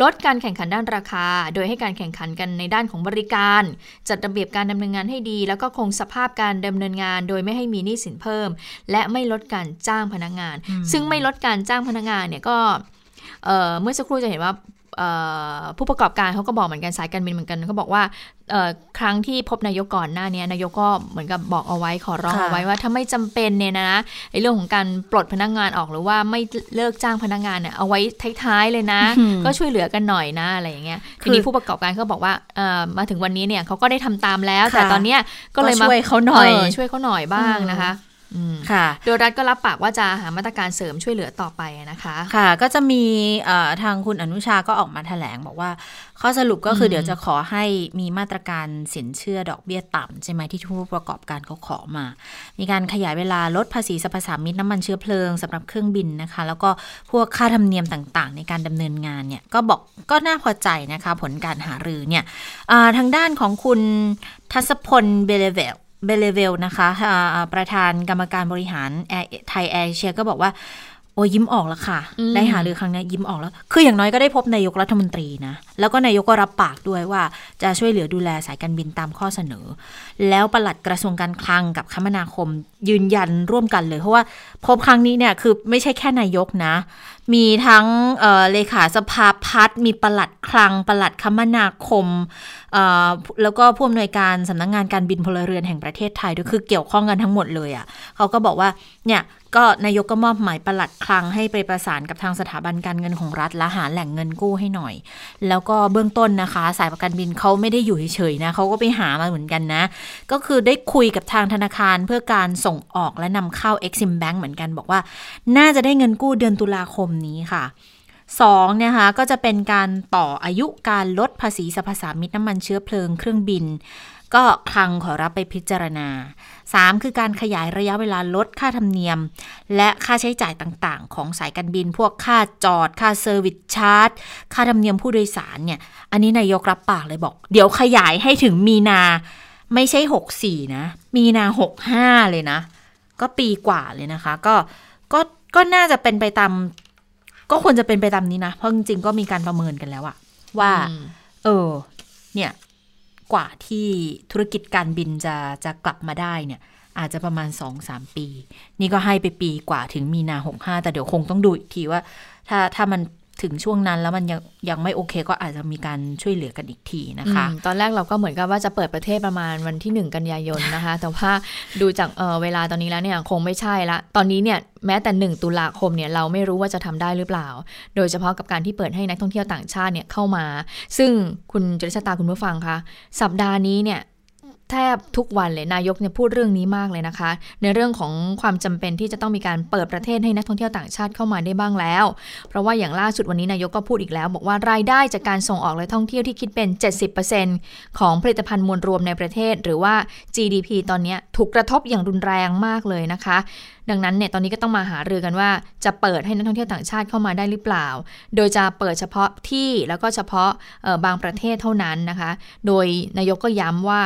Speaker 2: ลดการแข่งขันด้านราคา โดยให้การแข่งขันกันในด้านของบริการ จัดระเบียบการดำเนินงานให้ดี แล้วก็คงสภาพการดำเนินงาน โดยไม่ให้มีหนี้สินเพิ่ม และไม่ลดการจ้างพนักงาน ซึ่งไม่ลดการจ้างพนักงานเนี่ยก็เอ่อเมื่อสักครู่จะเห็นว่าเอ่อ ผู้ประกอบการเขาก็บอกเหมือนกันสายการบินเหมือนกันเขาบอกว่าเอ่อครั้งที่พบนายกก่อนหน้านี้นายกก็เหมือนกับบอกเอาไว้ขอร้อง
Speaker 1: ค่ะ
Speaker 2: เอาไว้ว่าถ้าไม่จำเป็นเนี่ยนะไอ้เรื่องของการปลดพนักงานออกหรือว่าไม่เลิกจ้างพนักงานเนี่ยเอาไว้ท้ายๆเลยนะ ก็ช่วยเหลือกันหน่อยนะอะไรอย่างเงี้ย
Speaker 1: คื
Speaker 2: ที
Speaker 1: อ
Speaker 2: นี้ผู้ประกอบการก็บอกว่าเอ่อมาถึงวันนี้เนี่ยเขาก็ได้ทำตามแล้ว แต่
Speaker 1: ค่ะ
Speaker 2: ตอนเนี้ยก็เลยมา
Speaker 1: ช่วยเขาหน่อย
Speaker 2: ช่วยเขาหน่อยบ้างนะคะอืม
Speaker 1: ค่ะ
Speaker 2: โดยรัฐก็รับปากว่าจะหามาตรการเสริมช่วยเหลือต่อไปนะคะ
Speaker 1: ค่ะ ก็จะมีเอ่อทางคุณอนุชาก็ออกมาแถลงบอกว่า ข้อสรุปก็คือ
Speaker 2: ม
Speaker 1: เดี๋ยวจะขอให้มีมาตรการสินเชื่อดอกเบี้ยต่ำใช่ไหมที่ผู้ประกอบการเขาขอมา มีการขยายเวลาลดภาษีสรรพสามิตน้ำมันเชื้อเพลิงสำหรับเครื่องบินนะคะ แล้วก็พวกค่าธรรมเนียมต่างๆ ในการดำเนินงานเนี่ยก็บอกก็น่าพอใจนะคะ ผลการหารือเนี่ยอ่าทางด้านของคุณทัศพลเบเลเวล เบเลเวลนะคะประธานกรรมการบริหารไทยแอร์เอเชียก็บอกว่า โอ้ยยิ้มออกแล้วค่ะ
Speaker 2: อืม
Speaker 1: ได้หารือครั้งเนี้ยยิ้มออกแล้ว คืออย่างน้อยก็ได้พบนายกรัฐมนตรีนะ แล้วก็นายกก็รับปากด้วยว่าจะช่วยเหลือดูแลสายการบินตามข้อเสนอ แล้วปลัดกระทรวงการคลังกับคมนาคมยืนยันร่วมกันเลย เพราะว่าพบครั้งนี้เนี่ยคือไม่ใช่แค่นายกนะ มีทั้งเอ่อเลขาสภาพัฒน์มีปลัดคลัง ปลัดคมนาคมเอ่อแล้วก็ผู้อำนวยการสำนักงานการบินพลเรือนแห่งประเทศไทยด้วยคือเกี่ยวข้องกันทั้งหมดเลยอะ่ะเขาก็บอกว่าเนี่ย ก็นายกก็มอบหมายประหลัดคลังให้ไปประสานกับทางสถาบันการเงินของรัฐและหาแหล่งเงินกู้ให้หน่อย แล้วก็เบื้องต้นนะคะ สายประกันบินเขาไม่ได้อยู่เฉยๆนะเขาก็ไปหามาเหมือนกันนะ ก็คือได้คุยกับทางธนาคารเพื่อการส่งออกและนำเข้า Exim Bank เหมือนกัน บอกว่า น่าจะได้เงินกู้เดือนตุลาคมนี้ค่ะสองนะคะก็จะเป็นการต่ออายุการลดภาษีสรรพสามิตน้ำมันเชื้อเพลิงเครื่องบิน ก็คลังขอรับไปพิจารณา 3. คือการขยายระยะเวลาลดค่าธรรมเนียม และค่าใช้จ่ายต่างๆ ของสายการบิน พวกค่าจอด ค่าเซอร์วิสชาร์จ ค่าธรรมเนียมผู้โดยสารเนี่ย อันนี้นายกรับปากเลยบอก เดี๋ยวขยายให้ถึงมีนา ไม่ใช่ 64 นะ มีนา 65 เลยนะ ก็ปีกว่าเลยนะคะ ก็ก็ก็น่าจะเป็นไปตาม ก็ควรจะเป็นไปตามนี้นะ เพราะจริงๆก็มีการประเมินกันแล้วอะว่า เออ เนี่ย กว่าที่ธุรกิจการบินจะจะกลับมาได้เนี่ยอาจจะประมาณ 2-3 ปี นี่ก็ให้ไปปีกว่าถึงมีนา 65 แต่เดี๋ยวคงต้องดูอีกทีว่า ถ้าถ้ามัน ถึงช่วงนั้นแล้วมันยังยังไม่โอเค ก็อาจจะมีการช่วยเหลือกันอีกทีนะคะ
Speaker 2: อืมตอนแรกเราก็เหมือนกับว่าจะเปิดประเทศประมาณวันที่ 1 กันยายนนะคะ แต่ว่าดูจากเเวลาตอนนี้แล้วเนี่ยคงไม่ใช่ละ ตอนนี้เนี่ยแม้แต่ 1 ตุลาคมเนี่ยเราไม่รู้ว่าจะทำได้หรือเปล่า โดยเฉพาะกับการที่เปิดให้นักท่องเที่ยวต่างชาติเนี่ยเข้ามา ซึ่งคุณจริชตาคุณผู้ฟังคะสัปดาห์นี้เนี่ยแทบทุกวันเลยนายกเนี่ยพูดเรื่องนี้มากเลยนะคะ ในเรื่องของความจำเป็นที่จะต้องมีการเปิดประเทศให้นักท่องเที่ยวต่างชาติเข้ามาได้บ้างแล้ว เพราะว่าอย่างล่าสุดวันนี้นายกก็พูดอีกแล้ว บอกว่ารายได้จากการส่งออกและท่องเที่ยวที่คิดเป็น 70%ของผลิตภัณฑ์มวลรวมในประเทศ หรือว่า GDP ตอนนี้ถูกกระทบอย่างรุนแรงมากเลยนะคะ ดังนั้นเนี่ยตอนนี้ก็ต้องมาหารือกันว่า จะเปิดให้นักท่องเที่ยวต่างชาติเข้ามาได้หรือเปล่า โดยจะเปิดเฉพาะที่แล้วก็เฉพาะบางประเทศเท่านั้นนะคะ โดยนายกก็ย้ำว่า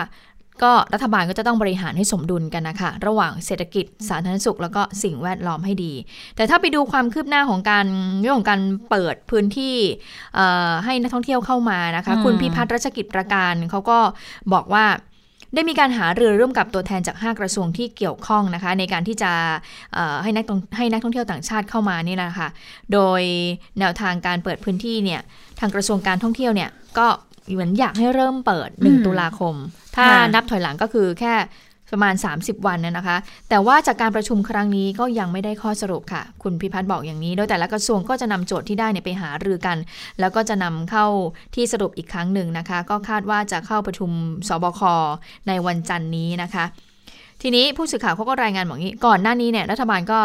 Speaker 2: ก็รัฐบาลก็จะต้องบริหารให้สมดุลกันนะคะระหว่างเศรษฐกิจสาธารณสุข แล้วก็สิ่งแวดล้อมให้ดี แต่ถ้าไปดูความคืบหน้าของการเรื่องของการเปิดพื้นที่ให้นักท่องเที่ยวเข้ามานะคะ คุณพิพัฒน์รัชกิจประการเขาก็บอกว่าได้มีการหารือร่วมกับตัวแทนจาก 5 กระทรวงที่เกี่ยวข้องนะคะ ในการที่จะให้นักให้นักท่องเที่ยวต่างชาติเข้ามานี่แหละคะ่ะ โดยแนวทางการเปิดพื้นที่เนี่ยทางกระทรวงการท่องเที่ยวเนี่ยก็เหมือนอยากให้เริ่มเปิด 1 ตุลาคม ถ้านับถอยหลังก็คือแค่ประมาณ 30 วันนะคะ แต่ว่าจากการประชุมครั้งนี้ก็ยังไม่ได้ข้อสรุปค่ะ คุณพิพัฒน์บอกอย่างนี้ โดยแต่ละกระทรวงก็จะนำโจทย์ที่ได้เนี่ยไปหารือกัน แล้วก็จะนำเข้าที่สรุปอีกครั้งหนึ่งนะคะ ก็คาดว่าจะเข้าประชุมศบคในวันจันทร์นี้นะคะ ทีนี้ผู้สื่อข่าวเขาก็รายงานบอกงี้ ก่อนหน้านี้เนี่ยรัฐบาลก็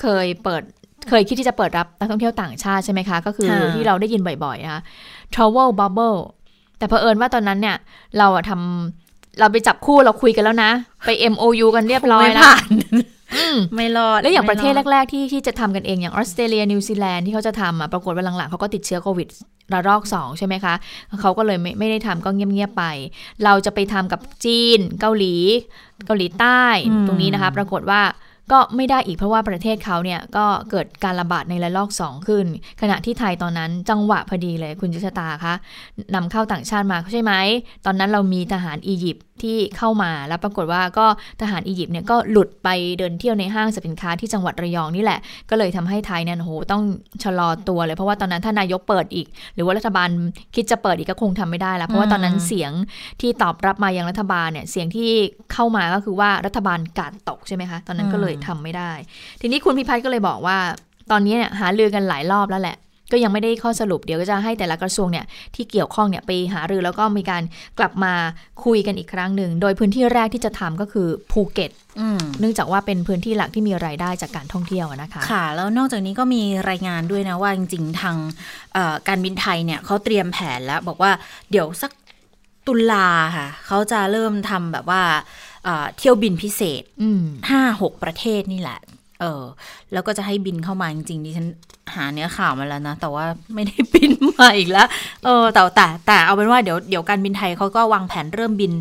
Speaker 2: เคยเปิดเคยคิดที่จะเปิดรับนักท่องเที่ยวต่างชาติใช่ไหมคะ ก็คือที่เราได้ยินบ่อยๆนะคะ travel bubble แต่เผอิญว่าตอนนั้นเนี่ย เราอะทำเราไปจับคู่เราคุยกันแล้วนะ ไป MOU กันเรียบร้อยแล้ว
Speaker 1: ไม่รอด
Speaker 2: แล้วอย่างประเทศแรก ๆ ที่ที่จะทำกันเองอย่างออสเตรเลียนิวซีแลนด์ที่เขาจะทำอะปรากฏว่าหลังๆเขาก็ติดเชื้อโควิดระลอกสองใช่ไหมคะ เขาก็เลยไม่ไม่ได้ทำก็เงียบๆไป เราจะไปทำกับจีน เกาหลี เกาหลีใต้ตรงนี้นะคะ ปรากฏว่า ก็ไม่ได้อีกเพราะว่าประเทศเขาเนี่ยก็เกิดการระบาดในระลอก 2 ขึ้น ขณะที่ไทยตอนนั้นจังหวะพอดีเลยคุณจุชตาคะนำเข้าต่างชาติมาใช่ไหม ตอนนั้นเรามีทหารอียิปต์ ที่เข้ามาแล้วปรากฏว่าก็ทหารอียิปต์เนี่ยก็หลุดไปเดินเที่ยวในห้างสินค้าที่จังหวัดระยองนี่แหละ ก็เลยทำให้ไทยเนี่ยโหต้องชะลอตัวเลย เพราะว่าตอนนั้นถ้านายกเปิดอีก หรือว่ารัฐบาลคิดจะเปิดอีกก็คงทำไม่ได้แล้วเพราะว่าตอนนั้นเสียงที่ตอบรับมายังรัฐบาลเนี่ยเสียงที่เข้ามาก็คือว่ารัฐบาลกาดตกใช่ไหมคะตอนนั้นก็เลยทำไม่ได้ ทีนี้คุณพิพัฒน์ก็เลยบอกว่าตอนนี้เนี่ยหาเรือกันหลายรอบแล้วแหละ ก็ยังไม่ได้ข้อสรุปเดี๋ยวก็จะให้แต่ละกระทรวงเนี่ยที่เกี่ยวข้องเนี่ยไปหารือแล้วก็มีการกลับมาคุยกันอีกครั้งหนึ่ง โดยพื้นที่แรกที่จะทำก็คือภูเก็ตเนื่องจากว่าเป็นพื้นที่หลักที่มีรายได้จากการท่องเที่ยวนะคะ
Speaker 1: ค่ะ แล้วนอกจากนี้ก็มีรายงานด้วยนะว่าจริงๆทางการบินไทยเนี่ยเขาเตรียมแผนแล้ว บอกว่าเดี๋ยวสักตุลาค่ะเขาจะเริ่มทำแบบว่าเที่ยวบินพิเศษห้าหกประเทศนี่แหละ เออ แล้วก็จะให้บินเข้ามาจริงๆดิฉันหาเนื้อข่าวมาแล้วนะ แต่ว่าไม่ได้บินมาอีกแล้ว เออแต่แต่แต่เอาเป็นว่าเดี๋ยวเดี๋ยวการบินไทยเขาก็วางแผนเริ่มบิน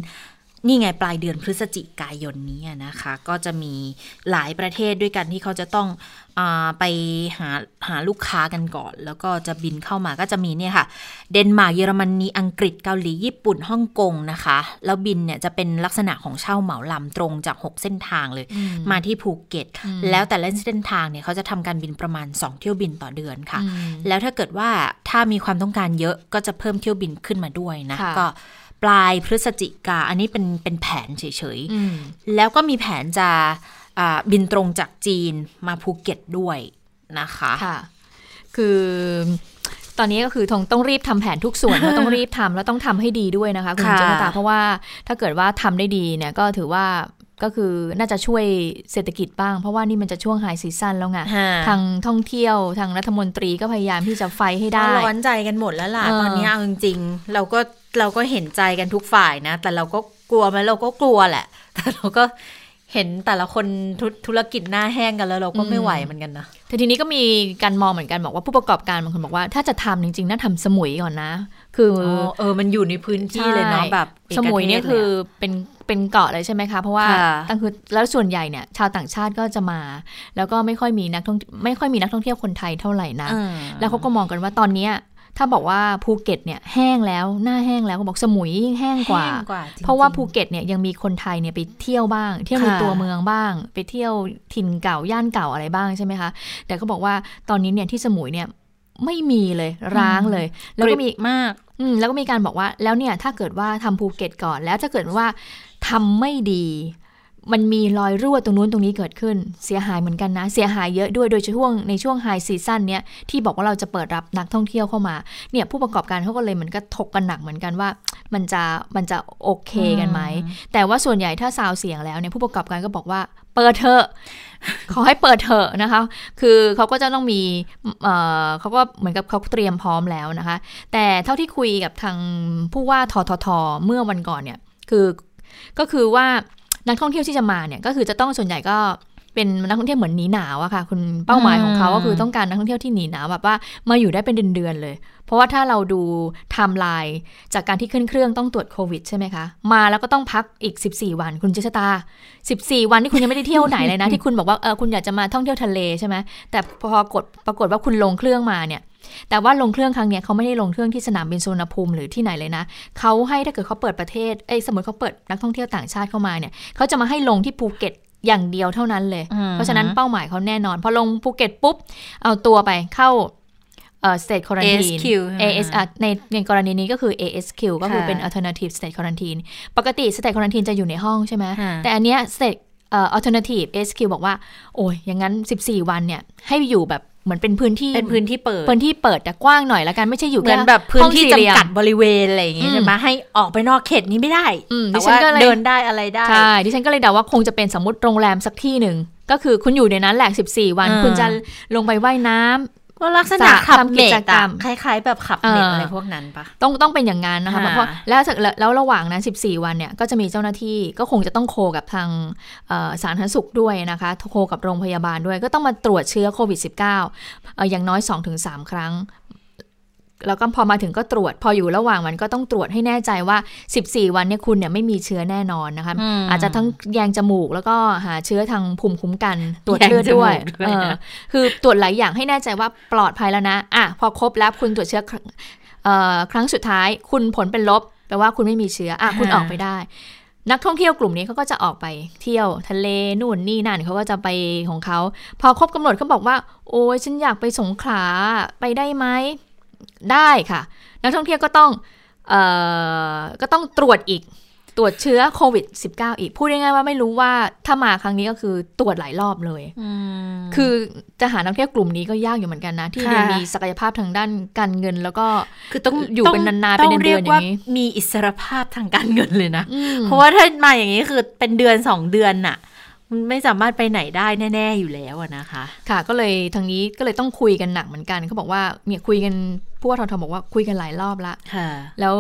Speaker 1: นี่ไงปลายเดือนพฤศจิกายนนี้นะคะ ก็จะมีหลายประเทศด้วยกันที่เขาจะต้องอไปหาหาลูกค้ากันก่อน แล้วก็จะบินเข้ามาก็จะมีเนี่ยค่ะ เดนมาร์กเยอรมนีอังกฤษเกาหลีญี่ปุ่นฮ่องกงนะคะ แล้วบินเนี่ยจะเป็นลักษณะของเช่าเหมาลำตรงจาก 6 เส้นทางเลย มาที่ภูเก็ต แล้วแต่ละเส้นทางเนี่ยเขาจะทำการบินประมาณ 2 เที่ยวบินต่อเดือนค่ะ แล้วถ้าเกิดว่าถ้ามีความต้องการเยอะก็จะเพิ่มเที่ยวบินขึ้นมาด้วยนะก็ ปลายพฤศจิกา อันนี้เป็นเป็นแผนเฉยๆ แล้วก็มีแผนจะบินตรงจากจีนมาภูเก็ตด้วยนะคะ
Speaker 2: ค่ะคือตอนนี้ก็คือทางต้องรีบทำแผนทุกส่วนเราต้องรีบทำแล้วต้องทำให้ดีด้วยนะคะคุณเจษฎาเพราะว่าถ้าเกิดว่าทำได้ดีเนี่ยก็ถือว่าก็คือน่าจะช่วยเศรษฐกิจบ้าง เพราะว่านี่มันจะช่วง high season แล้วไงทางท่องเที่ยวทางรัฐมนตรีก็พยายามที่จะ fight ให้ได้
Speaker 1: ร้อนใจกันหมดแล้วล่ะ ตอนนี้เอาจริงๆ เราก็ เราก็เห็นใจกันทุกฝ่ายนะ แต่เราก็กลัวไหมเราก็กลัวแหละ แต่เราก็เห็นแต่ละคนธุธุรกิจหน้าแห้งกันแล้วเราก็ไม่ไหวเหมือนกันนะ
Speaker 2: แต่ทีนี้ก็มีการมองเหมือนกันบอกว่าผู้ประกอบการบางคนบอกว่า ถ้าจะทำจริงๆน่าทำสมุยก่อนนะ คืออ
Speaker 1: อเออมันอยู่ในพื้นที่เลยเนาะ
Speaker 2: ใช่
Speaker 1: แบบเอก
Speaker 2: สมุยเนี่ย
Speaker 1: ทศ
Speaker 2: คือเป็นเป็นเกาะเลยใช่ไหมคะ เพราะว่า
Speaker 1: ค่ะ
Speaker 2: ตั้งคือแล้วส่วนใหญ่เนี่ย ชาวต่างชาติก็จะมา แล้วก็ไม่ค่อยมีนักท่องไม่ค่อยมีนักท่องเที่ยวคนไทยเท่าไหร่นะ
Speaker 1: อืม
Speaker 2: แล้วเขาก็มองกันว่าตอนเนี้ย ถ้าบอกว่าภูเก็ตเนี่ยแห้งแล้วหน้าแห้งแล้วก็บอกสมุยยิ่งแห้งกว่า
Speaker 1: แห้งกว่าจริงๆ
Speaker 2: เพราะว่าภูเก็ตเนี่ยยังมีคนไทยเนี่ยไปเที่ยวบ้าง เที่ยวใน
Speaker 1: ค่ะ
Speaker 2: ตัวเมืองบ้าง ไปเที่ยวถิ่นเก่าย่านเก่าอะไรบ้างใช่ไหมคะแต่เขาบอกว่าตอนนี้เนี่ยที่สมุยเนี่ยไม่มีเลยร้างเลย แล้วก็เงี
Speaker 1: ยบมาก
Speaker 2: อืมแล้วก็มีการบอกว่าแล้วเนี่ยถ้าเกิดว่าทำภูเก็ตก่อนแล้วถ้าเกิดว่าทำไม่ดี มันมีรอยรั่วตรงนู้นตรงนี้เกิดขึ้น เสียหายเหมือนกันนะ เสียหายเยอะด้วยโดยเฉพาะในช่วงไฮซีซั่นเนี้ยที่บอกว่าเราจะเปิดรับนักท่องเที่ยวเข้ามาเนี่ยผู้ประกอบการเขาก็เลยเหมือนก็ถกกันหนักเหมือนกันว่า มันจะมันจะโอเคกันไหม แต่ว่าส่วนใหญ่ถ้าซาวเสียงแล้วเนี่ยผู้ประกอบการก็บอกว่าเปิดเถอะขอให้เปิดเถอะนะคะ คือเขาก็จะต้องมีเอ่อเขาก็เหมือนกับเขาเตรียมพร้อมแล้วนะคะ แต่เท่าที่คุยกับทางผู้ว่าทททเมื่อวันก่อนเนี่ยคือก็คือว่า นักท่องเที่ยวที่จะมาเนี่ยก็คือจะต้องส่วนใหญ่ก็เป็นนักท่องเที่ยวเหมือนหนีหนาวอะค่ะ คุณเป้าหมายของเขาก็คือต้องการนักท่องเที่ยวที่หนีหนาวแบบว่ามาอยู่ได้เป็นเดือนๆเลย เพราะว่าถ้าเราดูไทม์ไลน์จากการที่ขึ้นเครื่องต้องตรวจโควิดใช่ไหมคะ มาแล้วก็ต้องพักอีก 14 วันคุณเจษตา 14 วันที่คุณยังไม่ได้เที่ยวไหนเลยนะ ที่คุณบอกว่าเออคุณอยากจะมาท่องเที่ยวทะเลใช่ไหมแต่พอกดปรากฏว่าคุณลงเครื่องมาเนี่ย แต่ว่าลงเครื่องครั้งเนี้ยเขาไม่ได้ลงเครื่องที่สนามบินสุวรรณภูมิหรือที่ไหนเลยนะเขาให้ถ้าเกิดเขาเปิดประเทศเอ้ยสมมติเขาเปิดนักท่องเที่ยวต่างชาติเข้ามาเนี่ยเขาจะมาให้ลงที่ภูเก็ตอย่างเดียวเท่านั้นเลย
Speaker 1: อืม
Speaker 2: เพราะฉะนั้นเป้าหมายเขาแน่นอน พอลงภูเก็ตปุ๊บ เอาตัวไปเข้าเอ่อ state quarantine
Speaker 1: ASQ
Speaker 2: AS อะในในกรณีนี้ก็คือ ASQ ก็คือ
Speaker 1: ค่ะ
Speaker 2: เป็น alternative state quarantine ปกติ state quarantine จะอยู่ในห้องใช่ไหม
Speaker 1: ค่ะ
Speaker 2: แต่อันเนี้ย state เอ่อ alternative ASQ บอกว่า โอ้ยอย่างนั้น 14 วันเนี่ย ให้อยู่แบบ เหมือนเป็นพื้นที่
Speaker 1: เป็นพื้นที่เปิด
Speaker 2: พื้นที่เปิดแต่กว้างหน่อยละกันไม่ใช่อยู่
Speaker 1: เหมือน
Speaker 2: ค่
Speaker 1: แบบพื้นที่
Speaker 2: ห้องสี่เหลี่ยม
Speaker 1: จำกัดบริเวณอะไรอย่างงี้
Speaker 2: อืม
Speaker 1: ใช่ไหมให้ออกไปนอกเขตนี้ไม่ได้
Speaker 2: อืม
Speaker 1: แต่
Speaker 2: ดิฉัน
Speaker 1: ว่า
Speaker 2: ก็เลย
Speaker 1: เดินได้อะไรได้
Speaker 2: ใช่ดิฉันก็เลยเดาว่าคงจะเป็นสมมติโรงแรมสักที่หนึ่งก็คือคุณอยู่ในนั้นแหละ 14 วัน
Speaker 1: อ่า
Speaker 2: คุณจะลงไปว่ายน้ำ
Speaker 1: ก็ลักษณะ
Speaker 2: จะ
Speaker 1: ขับ
Speaker 2: ทำกิ
Speaker 1: เน็
Speaker 2: จ
Speaker 1: ต
Speaker 2: กรร
Speaker 1: อะ
Speaker 2: ม
Speaker 1: คล้ายๆ แบบขับเน็ต
Speaker 2: อ่า
Speaker 1: อะไรพวกนั้นปะ
Speaker 2: ต้องต้องเป็นอย่างนั้นนะคะ
Speaker 1: ค่ะ
Speaker 2: เพราะแล้วแล้วแล้วระหว่างนั้น 14 วันเนี่ยก็จะมีเจ้าหน้าที่ก็คงจะต้องโคกับทางเอ่อสาธารณสุขด้วยนะคะโคกับโรงพยาบาลด้วย ก็ต้องมาตรวจเชื้อโควิด -19 เอ่ออย่างน้อย 2-3 ครั้ง แล้วก็พอมาถึงก็ตรวจ พออยู่ระหว่างมันก็ต้องตรวจให้แน่ใจว่า 14 วันเนี่ยคุณเนี่ยไม่มีเชื้อแน่นอนนะคะ
Speaker 1: อืม
Speaker 2: อาจจะทั้งแยงจมูกแล้วก็หาเชื้อทางภูมิคุ้มกัน ตรวจเลือดด้วย
Speaker 1: แยงจมูกด้วย
Speaker 2: เออคือตรวจหลายอย่างให้แน่ใจว่าปลอดภัยแล้วนะอะพอครบแล้วคุณตรวจเชื้อครั้งเอ่อครั้งสุดท้าย คุณผลเป็นลบแปลว่าคุณไม่มีเชื้ออะคุณออกไปได้นักท่องเที่ยวกลุ่มนี้เขาก็จะออกไปเที่ยวทะเลนู่นนี่นั่นเขาก็จะไปของเขา พอครบกำหนดเขาบอกว่า โอ้ยฉันอยากไปสงขลาไปได้ไหม ได้ค่ะ นักท่องเที่ยวก็ต้องเอ่อก็ต้องตรวจอีกตรวจเชื้อโควิด -19 อีก พูดง่ายๆว่าไม่รู้ว่าถ้ามาครั้งนี้ก็คือตรวจหลายรอบเลย คือจะหานักท่องเที่ยวกลุ่มนี้ก็ยากอยู่เหมือนกันนะ ที่
Speaker 1: ค่ะ
Speaker 2: มีศักยภาพทางด้านการเงิน แล้วก็
Speaker 1: คือต้อง
Speaker 2: อยู่เป็นนานๆ
Speaker 1: ต้
Speaker 2: เป็นเดือนๆ
Speaker 1: รีกว่า
Speaker 2: อย่างนี้
Speaker 1: มีอิสรภาพทางการเงินเลยนะ
Speaker 2: อืม
Speaker 1: เพราะว่าถ้ามาอย่างนี้คือเป็นเดือนสองเดือนน่ะมันไม่สามารถไปไหนได้แน่ ๆ อยู่แล้วอะนะคะ
Speaker 2: ค่ะก็เลยทางนี้ก็เลยต้องคุยกันหนักเหมือนกันเขาบอกว่าเนี่ยคุยกัน ผู้ว่าททบอกว่าคุยกันหลายรอบละ
Speaker 1: ค่ะ
Speaker 2: แล้ว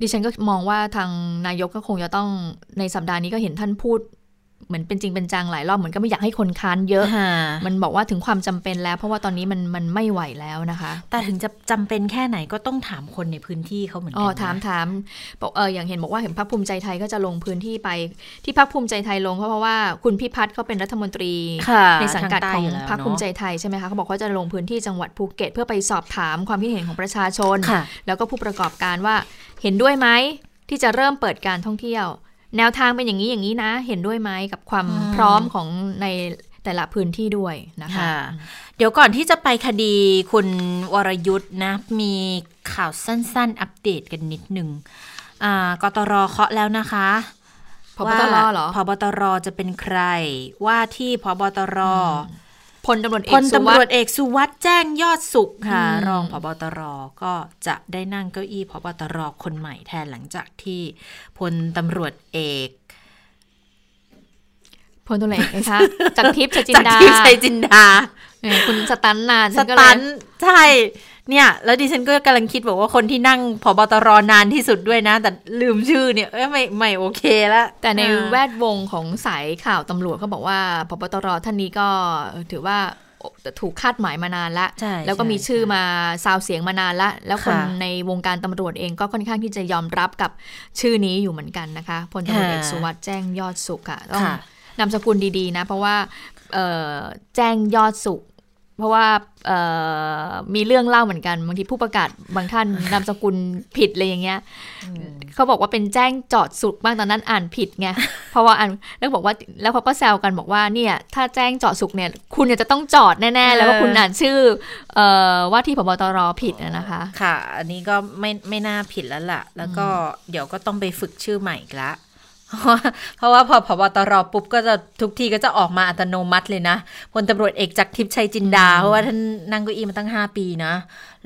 Speaker 2: ดิฉันก็มองว่าทางนายกก็คงจะต้องในสัปดาห์นี้ก็เห็นท่านพูด เหมือนเป็นจริงเป็นจังหลายรอบเหมือนก็ไม่อยากให้คนค้านเยอะ มันบอกว่าถึงความจำเป็นแล้ว เพราะว่าตอนนี้มันมันไม่ไหวแล้วนะคะ
Speaker 1: แต่ถึงจะจำเป็นแค่ไหนก็ต้องถามคนในพื้นที่เขาเหมือนกั
Speaker 2: อ๋อ
Speaker 1: นะ
Speaker 2: ถามถามบอกเอออย่างเห็นบอกว่าเห็นพักภูมิใจไทยก็จะลงพื้นที่ไป ที่พักภูมิใจไทยลงเพราะว่าคุณพิพัฒน์เขาเป็นรัฐมนตรี
Speaker 1: ค่ะ
Speaker 2: ในสังกัด
Speaker 1: ทา
Speaker 2: ของ
Speaker 1: ใต้ยู่แล้ว
Speaker 2: พรรคภูมิใจ
Speaker 1: เน
Speaker 2: ไทยใช่ไหมคะเขาบอกเขาจะลงพื้นที่จังหวัดภูเก็ต เพื่อไปสอบถามความคิดเห็นของประชาชน
Speaker 1: อะค่ะ
Speaker 2: แล้วก็ผู้ประกอบการว่าเห็นด้วยไหมที่จะเริ่มเปิดการท่องเที่ยว แนวทางเป็นอย่างนี้อย่างนี้นะ เห็นด้วยไหมกับความ
Speaker 1: อืม
Speaker 2: พร้อมของในแต่ละพื้นที่ด้วยนะคะ
Speaker 1: ค่ะเดี๋ยวก่อนที่จะไปคดีคุณวรยุทธ์นะ มีข่าวสั้นๆ อัปเดตกันนิดหนึ่งอ่ากตรเคาะแล้วนะคะ
Speaker 2: พบตร
Speaker 1: ว่า
Speaker 2: เหรอ
Speaker 1: พบตรจะเป็นใครว่าที่พบตร
Speaker 2: พลตำรวจเอ
Speaker 1: พ
Speaker 2: ก
Speaker 1: ล
Speaker 2: สุ
Speaker 1: ตำ
Speaker 2: วั
Speaker 1: ร
Speaker 2: ส
Speaker 1: วจ
Speaker 2: ดิ์
Speaker 1: เอกสุวัสด์แจ้งยอดสุขค่ะ
Speaker 2: อืม
Speaker 1: รองพบตรก็จะได้นั่งเก้าอี้พบตรคนใหม่แทนหลังจากที่พลตำรวจเอก
Speaker 2: พลตำรวจเอกนะคะจากทิพย์ชจิน
Speaker 1: จาก
Speaker 2: ดา
Speaker 1: ที่ชัยจินดา
Speaker 2: เออคุณสตันนาน
Speaker 1: ส
Speaker 2: ฉัก็เลย
Speaker 1: ตันใช่ เนี่ย แล้วดิฉันก็กำลังคิดบอกว่าคนที่นั่งพบตรนานที่สุดด้วยนะ แต่ลืมชื่อเนี่ยเอ้ยไม่ไม่โอเคแล้ว
Speaker 2: แต่ใน
Speaker 1: อ่า
Speaker 2: แวดวงของสายข่าวตำรวจเขาบอกว่าพบตรท่านนี้ก็ถือว่าถูกคาดหมายมานานละ
Speaker 1: ใช่
Speaker 2: แล้วก็มี
Speaker 1: ใช่
Speaker 2: ชื่อมาซาวเสียงมานานละ แล้วคน
Speaker 1: ค่ะ
Speaker 2: ในวงการตำรวจเองก็ค่อนข้างที่จะยอมรับกับชื่อนี้อยู่เหมือนกันนะคะพลตำรวจเอก
Speaker 1: ค่ะ
Speaker 2: สุวัสด์แจ้งยอดสุขค่ะต้อง
Speaker 1: ค่ะ
Speaker 2: นามสกุลดีๆนะ เพราะว่าเอ่อแจ้งยอดสุข เพราะว่าเอ่อมีเรื่องเล่าเหมือนกันบางทีผู้ประกาศบางท่านนามสกุลผิดเลยอย่างเงี้ยเขาบอกว่าเป็นแจ้งจอดสุขบ้างตอนนั้นอ่านผิดไงเพราะว่าอ่านแล้วบอกว่าแล้วเขาก็แซวกันบอกว่าเนี่ย ถ้าแจ้งจอดสุขเนี่ย คุณเนี่ยจะต้องจอดแน่ๆแล้วว่าคุณอ่านชื่อเอ่อว่าที่พบตรผิดอะนะคะ
Speaker 1: ค่ะ อันนี้ก็ไม่ไม่น่าผิดแล้วล่ะ แล้วก็เดี๋ยวก็ต้องไปฝึกชื่อใหม่อีกละ เพราะว่าเพราะว่าพอพบตรปุ๊บก็จะทุกทีก็จะออกมาอัตโนมัติเลยนะพลตำรวจเอกจากทิพย์ชัยจินดา เพราะว่าท่านนั่งเก้าอี้มาตั้ง 5 ปีนะ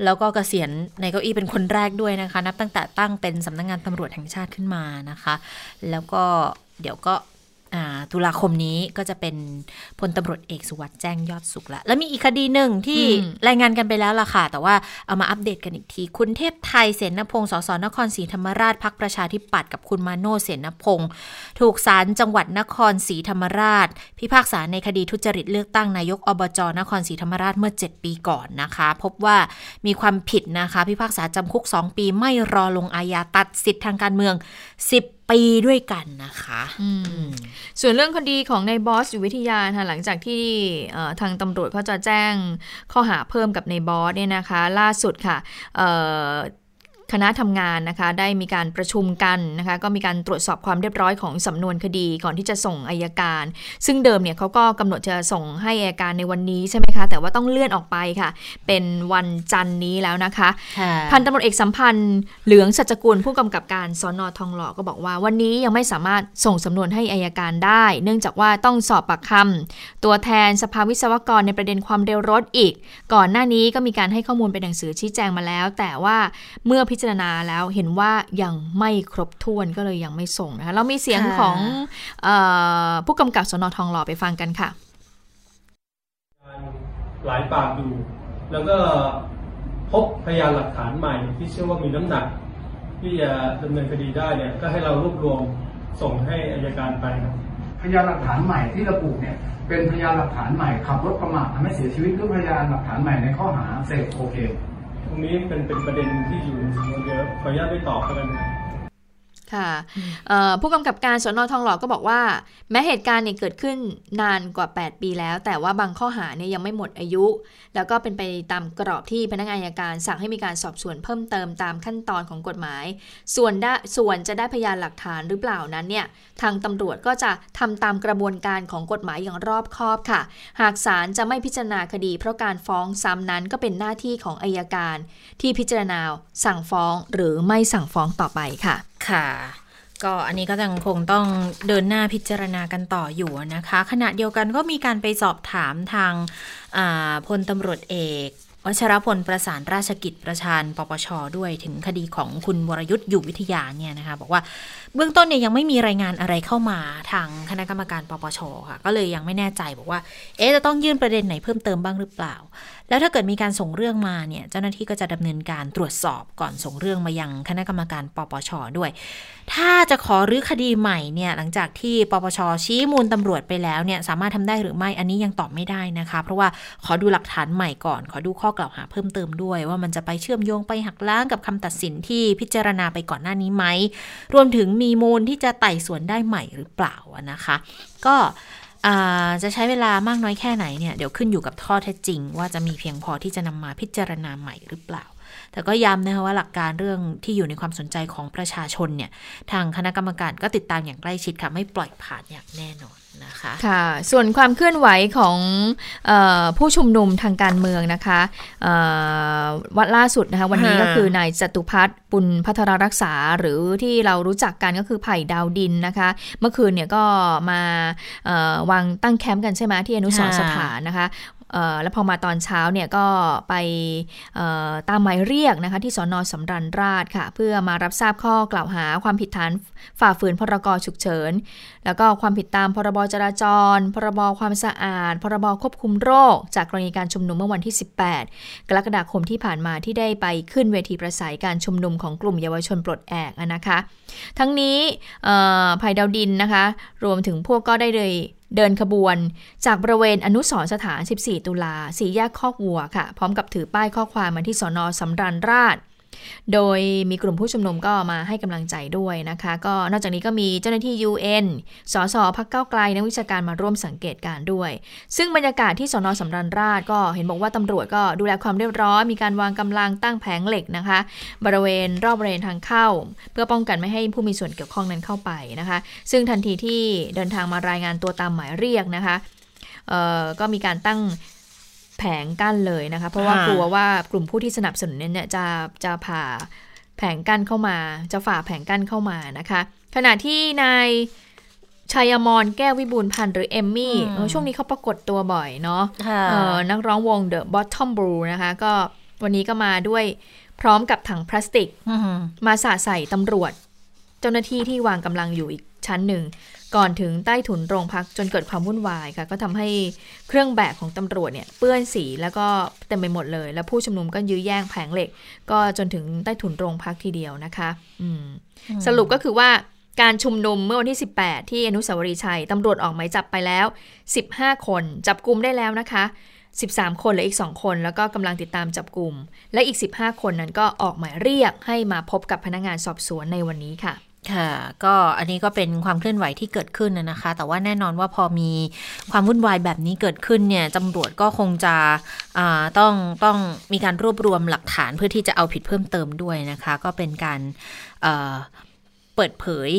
Speaker 1: แล้วก็เกษียณในเก้าอี้เป็นคนแรกด้วยนะคะ นับตั้งแต่ตั้งเป็นสำนักงานตำรวจแห่งชาติขึ้นมานะคะ แล้วก็เดี๋ยวก็อ่า ตุลาคมนี้ก็จะเป็นพลตำรวจเอกสุวัสด์แจ้งยอดสุขละแล้วมีอีกคดีหนึ่งที่
Speaker 2: อืม
Speaker 1: รายงานกันไปแล้วล่ะค่ะ แต่ว่าเอามาอัปเดตกันอีกที คุณเทพไทยเสนพงศ์สสนครศรีธรรมราชพักประชาธิปัตย์กับคุณมาโนเสนพงศ์ถูกศาลจังหวัดนครศรีธรรมราช พิพากษาในคดีทุจริตเลือกตั้งนายกอบจนครศรีธรรมราชเมื่อ 7 ปีก่อนนะคะ พบว่ามีความผิดนะคะ พิพากษาจำคุก 2 ปีไม่รอลงอาญาตัดสิทธิ์ทางการเมือง 10 ปีด้วยกันนะคะ
Speaker 2: ส่วนเรื่องคดีของในบอสอยู่วิทยาค่ะหลังจากที่เอ่อทางตำรวจเขาจะแจ้งข้อหาเพิ่มกับในบอสเนี่ยนะคะ ล่าสุดค่ะเอ่อ คณะทำงานนะคะ ได้มีการประชุมกันนะคะ ก็มีการตรวจสอบความเรียบร้อยของสำนวนคดีก่อนที่จะส่งอายการ ซึ่งเดิมเนี่ยเขาก็กำหนดจะส่งให้อายการในวันนี้ใช่ไหมคะ แต่ว่าต้องเลื่อนออกไปค่ะ เป็นวันจันทร์นี้แล้วนะคะ พันตำรวจเอกสัมพันธ์เหลืองสัจกุลผู้กำกับการสอนอทองหล่อก็บอกว่า วันนี้ยังไม่สามารถส่งสำนวนให้อายการได้ เนื่องจากว่าต้องสอบปากคำตัวแทนสภาวิศวกรในประเด็นความเร็วรถอีก ก่อนหน้านี้ก็มีการให้ข้อมูลเป็นหนังสือชี้แจงมาแล้ว แต่ว่าเมื่อพิจารณาแล้วเห็นว่ายังไม่ครบถ้วนก็เลยยังไม่ส่งนะคะเรามีเสียง
Speaker 1: ค่ะ
Speaker 2: ของเออผู้กำกับสนทองหล่อไปฟังกันค่ะ
Speaker 5: หลายปากอยู่แล้วก็พบพยานหลักฐานใหม่ที่เชื่อว่ามีน้ำหนัก ที่จะดำเนินคดีได้เนี่ยก็ให้เรารวบรวมส่งให้อายการไปครับ
Speaker 6: พยานหลักฐานใหม่ที่ระบุเนี่ยเป็นพยานหลักฐานใหม่ขับรถประมาททำให้เสียชีวิตหรือพยานหลักฐานใหม่ในข้อหาเสพโคเคน
Speaker 5: ตรงนี้เป็นเป็นประเด็นที่อยู่ในสำนวนเยอะขออนุญาตไม่ตอบกันนะ ครับ
Speaker 2: ค่ะเอ่อผู้กำกับการสนทองหล่อก็บอกว่า แม้เหตุการณ์เนี่ยเกิดขึ้นนานกว่า 8 ปีแล้ว แต่ว่าบางข้อหาเนี่ยยังไม่หมดอายุ แล้วก็เป็นไปตามกรอบที่พนักงานอัยการ สั่งให้มีการสอบสวนเพิ่มเติมตามขั้นตอนของกฎหมาย ส่วนได้ส่วนจะได้พยานหลักฐานหรือเปล่านั้นเนี่ยทางตำรวจก็จะทำตามกระบวนการของกฎหมายอย่างรอบคอบค่ะ หากศาลจะไม่พิจารณาคดี เพราะการฟ้องซ้ำนั้นก็เป็นหน้าที่ของอายการ ที่พิจารณาสั่งฟ้องหรือไม่สั่งฟ้องต่อไปค่ะ
Speaker 1: ค่ะก็อันนี้ก็ยังคงต้องเดินหน้าพิจารณากันต่ออยู่นะคะ ขณะเดียวกันก็มีการไปสอบถามทางาพลตำรวจเอกวัชรพลประสานราชกิจประชานปปชด้วยถึงคดีของคุณวรยุทธ์อยู่วิทยาเนี่ยนะคะ บอกว่า เบื้องต้นเนี่ยยังไม่มีรายงานอะไรเข้ามาทางคณะกรรมการปปชค่ะ ก็เลยยังไม่แน่ใจบอกว่า เอ๊จะต้องยื่นประเด็นไหนเพิ่มเติมบ้างหรือเปล่า แล้วถ้าเกิดมีการส่งเรื่องมาเนี่ยเจ้าหน้าที่ก็จะดำเนินการตรวจสอบก่อนส่งเรื่องมายังคณะกรรมการปปชด้วย ถ้าจะขอรื้อคดีใหม่เนี่ยหลังจากที่ปปชชี้มูลตำรวจไปแล้วเนี่ยสามารถทำได้หรือไม่อันนี้ยังตอบไม่ได้นะคะ เพราะว่าขอดูหลักฐานใหม่ก่อน ขอดูข้อกล่าวหาเพิ่มเติมด้วย ว่ามันจะไปเชื่อมโยงไปหักล้างกับคำตัดสินที่พิจารณาไปก่อนหน้านี้ไหมรวมถึงมีมูลที่จะไต่สวนได้ใหม่หรือเปล่านะคะ ก็จะใช้เวลามากน้อยแค่ไหนเนี่ยเดี๋ยวขึ้นอยู่กับข้อเท็จจริง ว่าจะมีเพียงพอที่จะนำมาพิจารณาใหม่หรือเปล่า แต่ก็ย้ำนะคะว่าหลักการเรื่องที่อยู่ในความสนใจของประชาชนเนี่ยทางคณะกรรมการก็ติดตามอย่างใกล้ชิดค่ะไม่ปล่อยผ่านอย่างแน่นอน นะคะ
Speaker 2: ค่ะส่วนความเคลื่อนไหวของเออผู้ชุมนุมทางการเมืองนะคะเอ่อวัดล่าสุดนะคะวันนี้
Speaker 1: ฮะ
Speaker 2: ก็คือนายจตุพัฒน์ปุณพัทรรักษาหรือที่เรารู้จักกันก็คือไผ่ดาวดินนะคะ เมื่อคืนเนี่ยก็มาเอ่อวางตั้งแคมป์กันใช่ไหมที่อนุสรณ์
Speaker 1: ค่ะ
Speaker 2: สถานนะคะ แล้วพอมาตอนเช้าเนี่ยก็ไปตามหมายเรียกนะคะที่สอนอสำรันราชค่ะ เพื่อมารับทราบข้อกล่าวหาความผิดฐานฝ่าฝืนพรกฉุกเฉิน แล้วก็ความผิดตามพรบจราจร พรบความสะอาด พรบควบคุมโรค จากกรณีการชุมนุมเมื่อวันที่ 18 กรกฎาคมที่ผ่านมาที่ได้ไปขึ้นเวทีประสัยการชุมนุมของกลุ่มเยาวชนปลดแอกนะคะ ทั้งนี้ภัยดาวดินนะคะ รวมถึงพวกก็ได้เลย เดินขบวน จากบริเวณอนุสรสถาน 14 ตุลาสีแยกคอกวัวค่ะ พร้อมกับถือป้ายข้อความมาที่สอนอสำรันราช โดยมีกลุ่มผู้ชุมนุมก็มาให้กำลังใจด้วยนะคะ ก็นอกจากนี้ก็มีเจ้าหน้าที่ UN สสพักเก้าไกลนักวิชาการมาร่วมสังเกตการด้วย ซึ่งบรรยากาศที่สนสำรันราชก็เห็นบอกว่าตำรวจก็ดูแลความเรียบร้อย มีการวางกำลังตั้งแผงเหล็กนะคะ บริเวณรอบบริเวณทางเข้า เพื่อป้องกันไม่ให้ผู้มีส่วนเกี่ยวข้องนั้นเข้าไปนะคะ ซึ่งทันทีที่เดินทางมารายงานตัวตามหมายเรียกนะคะก็มีการตั้ง แผงกั้นเลยนะคะ เพราะว่ากลัวว่ากลุ่มผู้ที่สนับสนุนเนี่ยจะจะผ่าแผงกั้นเข้ามา จะฝ่าแผงกั้นเข้ามานะคะ ขณะที่นายชัยมรแก้ววิบูลพันธ์หรือเอมมี่ช่วงนี้เขาปรากฏตัวบ่อยเนาะนักร้องวง The Bottom Blue นะคะ ก็วันนี้ก็มาด้วยพร้อมกับถังพลาสติก มาสาดใส่ตำรวจ เจ้าหน้าที่ที่วางกำลังอยู่อีกชั้นหนึ่ง ก่อนถึงใต้ถุนโรงพักจนเกิดความวุ่นวายค่ะ ก็ทำให้เครื่องแบบของตำรวจเนี่ยเปื้อนสีแล้วก็เต็มไปหมดเลย แล้วผู้ชุมนุมก็ยื้อแย่งแผงเหล็ก ก็จนถึงใต้ถุนโรงพักทีเดียวนะคะสรุปก็คือว่าการชุมนุมเมื่อวันที่ 18 ที่อนุสาวรีย์ชัยตำรวจออกหมายจับไปแล้ว 15 คน จับกลุ่มได้แล้วนะคะ 13 คนเหลืออีก 2 คน แล้วก็กำลังติดตามจับกลุ่ม และอีก 15 คนนั้นก็ออกหมายเรียกให้มาพบกับพนักงานสอบสวนในวันนี้ค่ะ
Speaker 1: ค่ะ ก็อันนี้ก็เป็นความเคลื่อนไหวที่เกิดขึ้นนะคะ แต่ว่าแน่นอนว่าพอมีความวุ่นวายแบบนี้เกิดขึ้นเนี่ยตำรวจก็คงจะต้องต้องมีการรวบรวมหลักฐานเพื่อที่จะเอาผิดเพิ่มเติมด้วยนะคะ ก็เป็นการเเปิดเผย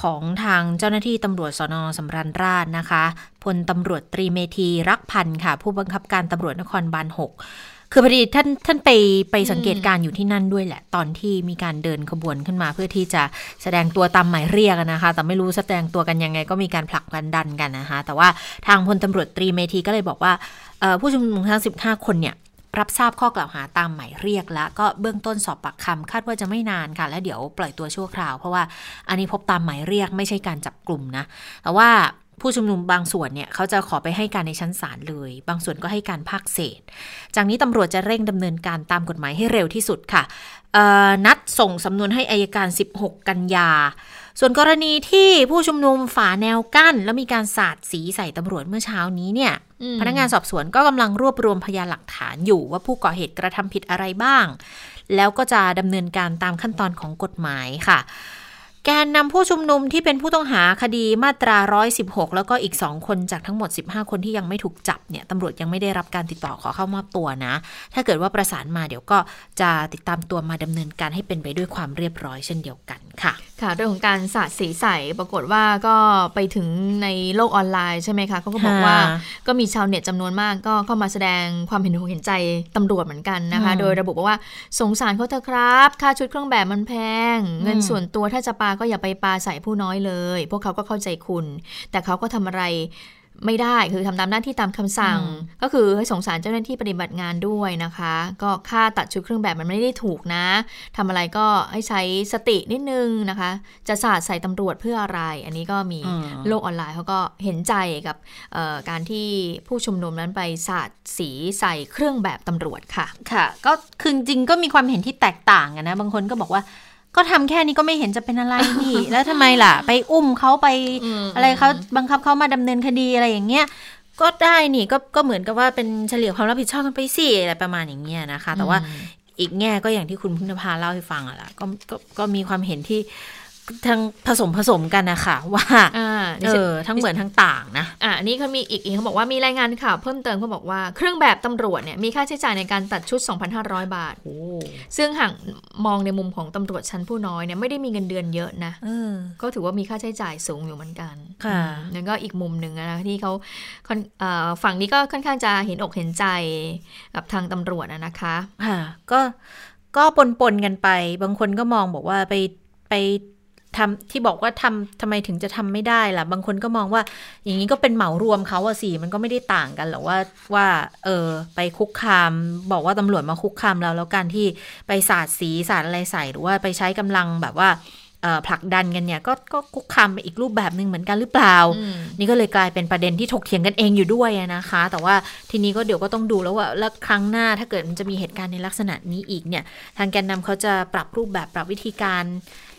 Speaker 1: ของทางเจ้าหน้าที่ตำรวจสนสำรันราชนะคะพลตำรวจตรีเมธีรักพันธ์ค่ะ ผู้บังคับการตำรวจนครบาล6 คือพอดีท่านท่านไปไปสังเกตการอยู่ที่นั่นด้วยแหละ ตอนที่มีการเดินขบวนขึ้นมาเพื่อที่จะแสดงตัวตามหมายเรียกนะคะ แต่ไม่รู้แสดงตัวกันยังไงก็มีการผลักกันดันกันนะคะ แต่ว่าทางพลตำรวจตรีเมธีก็เลยบอกว่าผู้ชุมนุมทั้ง 15 คนเนี่ยรับทราบข้อกล่าวหาตามหมายเรียกแล้วก็เบื้องต้นสอบปากคำคาดว่าจะไม่นานค่ะ แล้วเดี๋ยวปล่อยตัวชั่วคราว เพราะว่าอันนี้พบตามหมายเรียกไม่ใช่การจับกลุ่มนะแต่ว่า ผู้ชุมนุมบางส่วนเนี่ยเขาจะขอไปให้การในชั้นศาลเลย บางส่วนก็ให้การภาคเศษ จากนี้ตำรวจจะเร่งดำเนินการตามกฎหมายให้เร็วที่สุดค่ะนัดส่งสำนวนให้อายการ 16 กันยา ส่วนกรณีที่ผู้ชุมนุมฝ่าแนวกั้น แล้วมีการสาดสีใส่ตำรวจเมื่อเช้านี้เนี่ย พนักงานสอบสวนก็กำลังรวบรวมพยานหลักฐานอยู่ว่าผู้ก่อเหตุกระทำผิดอะไรบ้าง แล้วก็จะดำเนินการตามขั้นตอนของกฎหมายค่ะ แกนนำผู้ชุมนุมที่เป็นผู้ต้องหาคดีมาตรา 116 แล้วก็อีก 2 คนจากทั้งหมด 15 คนที่ยังไม่ถูกจับเนี่ยตำรวจยังไม่ได้รับการติดต่อขอเข้ามอบตัวนะ ถ้าเกิดว่าประสานมาเดี๋ยวก็จะติดตามตัวมาดำเนินการให้เป็นไปด้วยความเรียบร้อยเช่นเดียวกันค่ะ
Speaker 2: ค่ะเรื่องของการสาดสีใสปรากฏว่าก็ไปถึงในโลกออนไลน์ใช่ไหมคะเขาก็บอกว่าก็มีชาวเน็ตจำนวนมากก็เข้ามาแสดงความเห็นอกเห็นใจตำรวจเหมือนกันนะคะ โดยระบุว่าสงสารเขาเถอะครับ ค่าชุดเครื่องแบบมันแพง เงินส่วนตัวถ้าจะปาก็อย่าไปปาใส่ผู้น้อยเลย พวกเขาก็เข้าใจคุณ แต่เขาก็ทำอะไร ไม่ได้คือทำตามหน้าที่ตามคำสั่ง ก็คือให้สงสารเจ้าหน้าที่ปฏิบัติงานด้วยนะคะ ก็ค่าตัดชุดเครื่องแบบมันไม่ได้ถูกนะทำอะไรก็ให้ใช้สตินิดนึงนะคะ จะสาดใส่ตำรวจเพื่ออะไร อันนี้ก็มีโลกออนไลน์เขาก็เห็นใจกับการที่ผู้ชุมนุมนั้นไปสาดสีใส่เครื่องแบบตำรวจค่ะ
Speaker 1: ค่ะ ก็คือจริงก็มีความเห็นที่แตกต่างกันนะ บางคนก็บอกว่า ก็ทำแค่นี้ก็ไม่เห็นจะเป็นอะไรนี่ แล้วทำไมล่ะ ไปอุ้มเขาไปอะไรเขาบังคับเขามาดำเนินคดีอะไรอย่างเงี้ยก็ได้นี่ก็ก็เหมือนกับว่าเป็นเฉลี่ยความรับผิดชอบกันไปสิอะไรประมาณอย่างเงี้ยนะคะ แต่ว่าอีกแง่ก็อย่างที่คุณพุทธภาเล่าให้ฟังอะล่ะก็ก็มีความเห็นที่ ทั้งผสมผสมกันนะคะว่าเออทั้งเหมือนทั้งต่างนะ
Speaker 2: อ่านี่เขามีอีกอีกเขาบอกว่ามีรายงานข่าวเพิ่มเติมเขาบอกว่าเครื่องแบบตำรวจเนี่ยมีค่าใช้จ่ายในการตัดชุด 2,500 บาทซึ่งหากมองในมุมของตำรวจชั้นผู้น้อยเนี่ยไม่ได้มีเงินเดือนเยอะนะก็ถือว่ามีค่าใช้จ่ายสูงอยู่เหมือนกัน
Speaker 1: ค่ะ
Speaker 2: นั่นก็อีกมุมหนึ่งนะที่เขาฝั่งนี้ก็ค่อนข้างจะเห็นอกเห็นใจกับทางตำรวจนะคะ
Speaker 1: ค่ะก็ก็ปนปนกันไป บางคนก็มองบอกว่าไปไป ทำที่บอกว่าทำทำไมถึงจะทำไม่ได้ล่ะ บางคนก็มองว่า อย่างนี้ก็เป็นเหมารวมเขาอะสิมันก็ไม่ได้ต่างกันหรอกว่าว่า เออ ไปคุกคาม บอกว่าตำรวจมาคุกคามเราแล้วการที่ไปสาดสีสาดอะไรใส่หรือว่าไปใช้กำลังแบบว่าผลักดันกันเนี่ยก็ก็คุกคามไปอีกรูปแบบหนึ่งเหมือนกันหรือเปล่า นี่ก็เลยกลายเป็นประเด็นที่ถกเถียงกันเองอยู่ด้วยนะคะ แต่ว่าทีนี้ก็เดี๋ยวก็ต้องดูแล้วว่าแล้วครั้งหน้าถ้าเกิดมันจะมีเหตุการณ์ในลักษณะนี้อีกเนี่ย ทางแกนนำเขาจะปรับรูปแบบปรับวิธีการ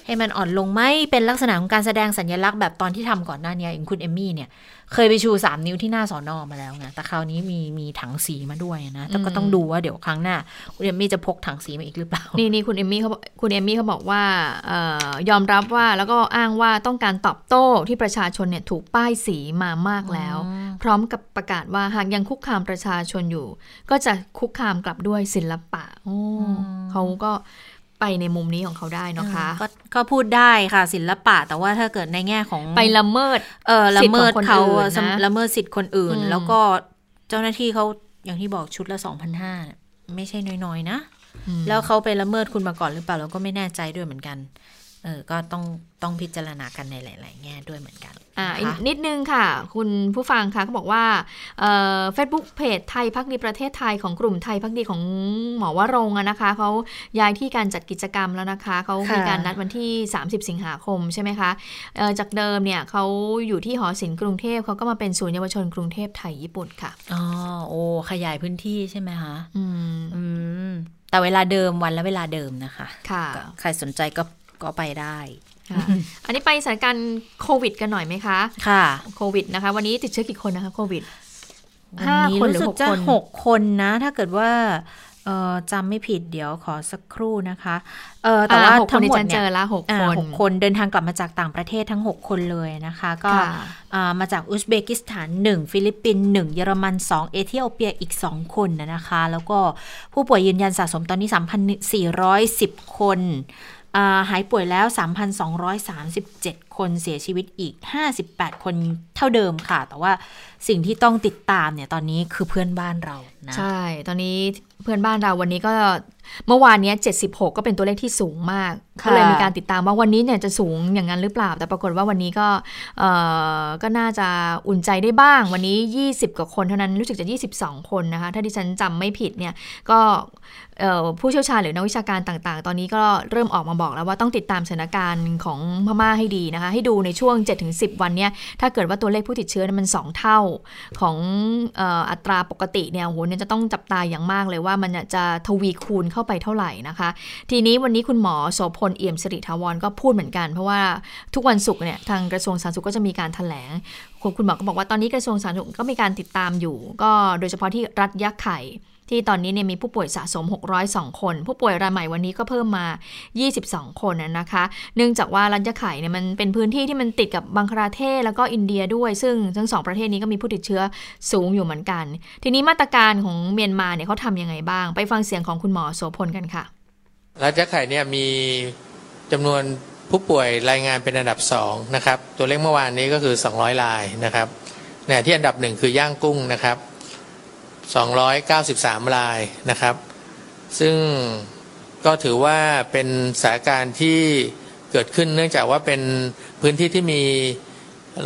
Speaker 1: ให้มันอ่อนลงไหมเป็นลักษณะของการแสดงสัญลักษณ์แบบตอนที่ทำก่อนหน้านี้อย่างคุณเอมมี่เนี่ยเคยไปชูสามนิ้วที่หน้าสอนอมาแล้วไงแต่คราวนี้มีมีถังสีมาด้วยนะแต่ก็ต้องดูว่าเดี๋ยวครั้งหน้า คุณเอมมี่จะพกถังสีมาอีกหรือเปล่า
Speaker 2: นี่นี่คุณเอมมี่เขาคุณเอมมี่เขาบอกว่าออยอมรับว่าแล้วก็อ้างว่าต้องการตอบโต้ที่ประชาชนเนี่ยถูกป้ายสีมามากแล้ว พร้อมกับประกาศว่าหากยังคุกคามประชาชนอยู่ ก็จะคุกคามกลับด้วยศิลปะโอ้เขาก็ ไปในมุมนี้ของเขาได้นะคะ
Speaker 1: ก็ก็พูดได้ค่ะศิลปะ แต่ว่าถ้าเกิดในแง่ของ
Speaker 2: ไปละเมิด
Speaker 1: เออละเมิดเขาละเมิดสิทธิ์คนอื่น แล้วก็เจ้าหน้าที่เขาอย่างที่บอกชุดละสองพันห้าไม่ใช่น้อยๆนะ แล้วเขาไปละเมิดคุณมาก่อนหรือเปล่าเราก็ไม่แน่ใจด้วยเหมือนกัน เออก็ต้องต้องพิจารณากันในหลาย ๆ แง่ด้วยเหมือนกัน
Speaker 2: อ่านิดนึงค่ะ คุณผู้ฟังคะเขาบอกว่าเฟซบุ๊กเพจไทยพักดีประเทศไทยของกลุ่มไทยพักดีของหมอวรงนะคะเขาย้ายที่การจัดกิจกรรมแล้วนะคะเขามีการนัดวันที่ 30 สิงหาคมใช่ไหมคะจากเดิมเนี่ยเขาอยู่ที่หอศิลป์กรุงเทพเขาก็มาเป็นศูนย์เยาวชนกรุงเทพไทยญี่ปุ่นค่ะ
Speaker 1: อ๋อโอ้ขยายพื้นที่ใช่ไหมคะอืมอืมแต่เวลาเดิมวันและเวลาเดิมนะคะ
Speaker 2: ค่ะ
Speaker 1: ใครสนใจก็ ก็ไปได้
Speaker 2: อันนี้ไปสถานการณ์โควิดกันหน่อยไหมคะ
Speaker 1: ค่ะ
Speaker 2: โควิดนะคะ วันนี้ติดเชื้อกี่คนนะคะโควิด
Speaker 1: ห้าคนหรือหกคนหกคนนะ ถ้าเกิดว่าจำไม่ผิดเดี๋ยวขอสักครู่นะคะ
Speaker 2: เออแต่ว่าทั้งหมดเนี่ยเจอละหกคน
Speaker 1: หกคนเดินทางกลับมาจากต่างประเทศทั้ง 6 คนเลยนะคะ ก็มาจากอุซเบกิสถาน 1 ฟิลิปปินส์1เยอรมัน 2 เอธิโอเปียอีก 2 คนนะคะ แล้วก็ผู้ป่วยยืนยันสะสมตอนนี้ 3,410 คน หายป่วยแล้ว 3,237 คนเสียชีวิตอีก 58 คนเท่าเดิมค่ะ แต่ว่าสิ่งที่ต้องติดตามเนี่ยตอนนี้คือเพื่อนบ้านเรานะ
Speaker 2: ใช่ ตอนนี้ พื่อนบ้านเราวันนี้ก็เมื่อวานนี้76 ก็เป็นตัวเลขที่สูงมาก ก็เลยมีการติดตามว่าวันนี้เนี่ยจะสูงอย่างนั้นหรือเปล่า แต่ปรากฏว่าวันนี้ก็ก็น่าจะอุ่นใจได้บ้าง วันนี้ 20 กว่าคนเท่านั้นรู้สึกจะ 22 คนนะคะ ถ้าดิฉันจำไม่ผิดเนี่ยก็ผู้เชี่ยวชาญหรือนักวิชาการต่างๆ ตอนนี้ก็เริ่มออกมาบอกแล้วว่าต้องติดตามสถานการณ์ของพม่าให้ดีนะคะ ให้ดูในช่วง 7-10 วันเนี่ยถ้าเกิดว่าตัวเลขผู้ติดเชื้อมัน 2 เท่าของอัตราปกติเนี่ยโหเนี่ยจะต้องจับตาอย่างมากเลยว่ามันจะทวีคูณเข้าไปเท่าไหร่นะคะ ทีนี้วันนี้คุณหมอโสพลเอี่ยมสิริทาวรก็พูดเหมือนกัน เพราะว่าทุกวันศุกร์เนี่ยทางกระทรวงสาธารณสุขก็จะมีการถแถลงคุณหมอก็บอกว่าตอนนี้กระทรวงสาธารณสุขก็มีการติดตามอยู่ ก็โดยเฉพาะที่รัฐยะไข่ ที่ตอนนี้เนี่ยมีผู้ป่วยสะสม 602 คน ผู้ป่วยรายใหม่วันนี้ก็เพิ่มมา 22 คนนะคะ เนื่องจากว่ารัฐยไข่เนี่ยมันเป็นพื้นที่ที่มันติดกับบังคลาเทศแล้วก็อินเดียด้วย ซึ่งทั้งสองประเทศนี้ก็มีผู้ติดเชื้อสูงอยู่เหมือนกัน ทีนี้มาตรการของเมียนมาเนี่ยเขาทำยังไงบ้าง ไปฟังเสียงของคุณหมอโสพลกันค่ะ
Speaker 7: รัฐยไข่เนี่ยมีจำนวนผู้ป่วยรายงานเป็นอันดับ2นะครับ ตัวเลขเมื่อวานนี้ก็คือ 200รายนะครับเนี่ยที่อันดับหนึ่งคือย่างกุ้งนะครับ 293 รายนะครับ ซึ่งก็ถือว่าเป็นสถานการณ์ที่เกิดขึ้นเนื่องจากว่าเป็นพื้นที่ที่มี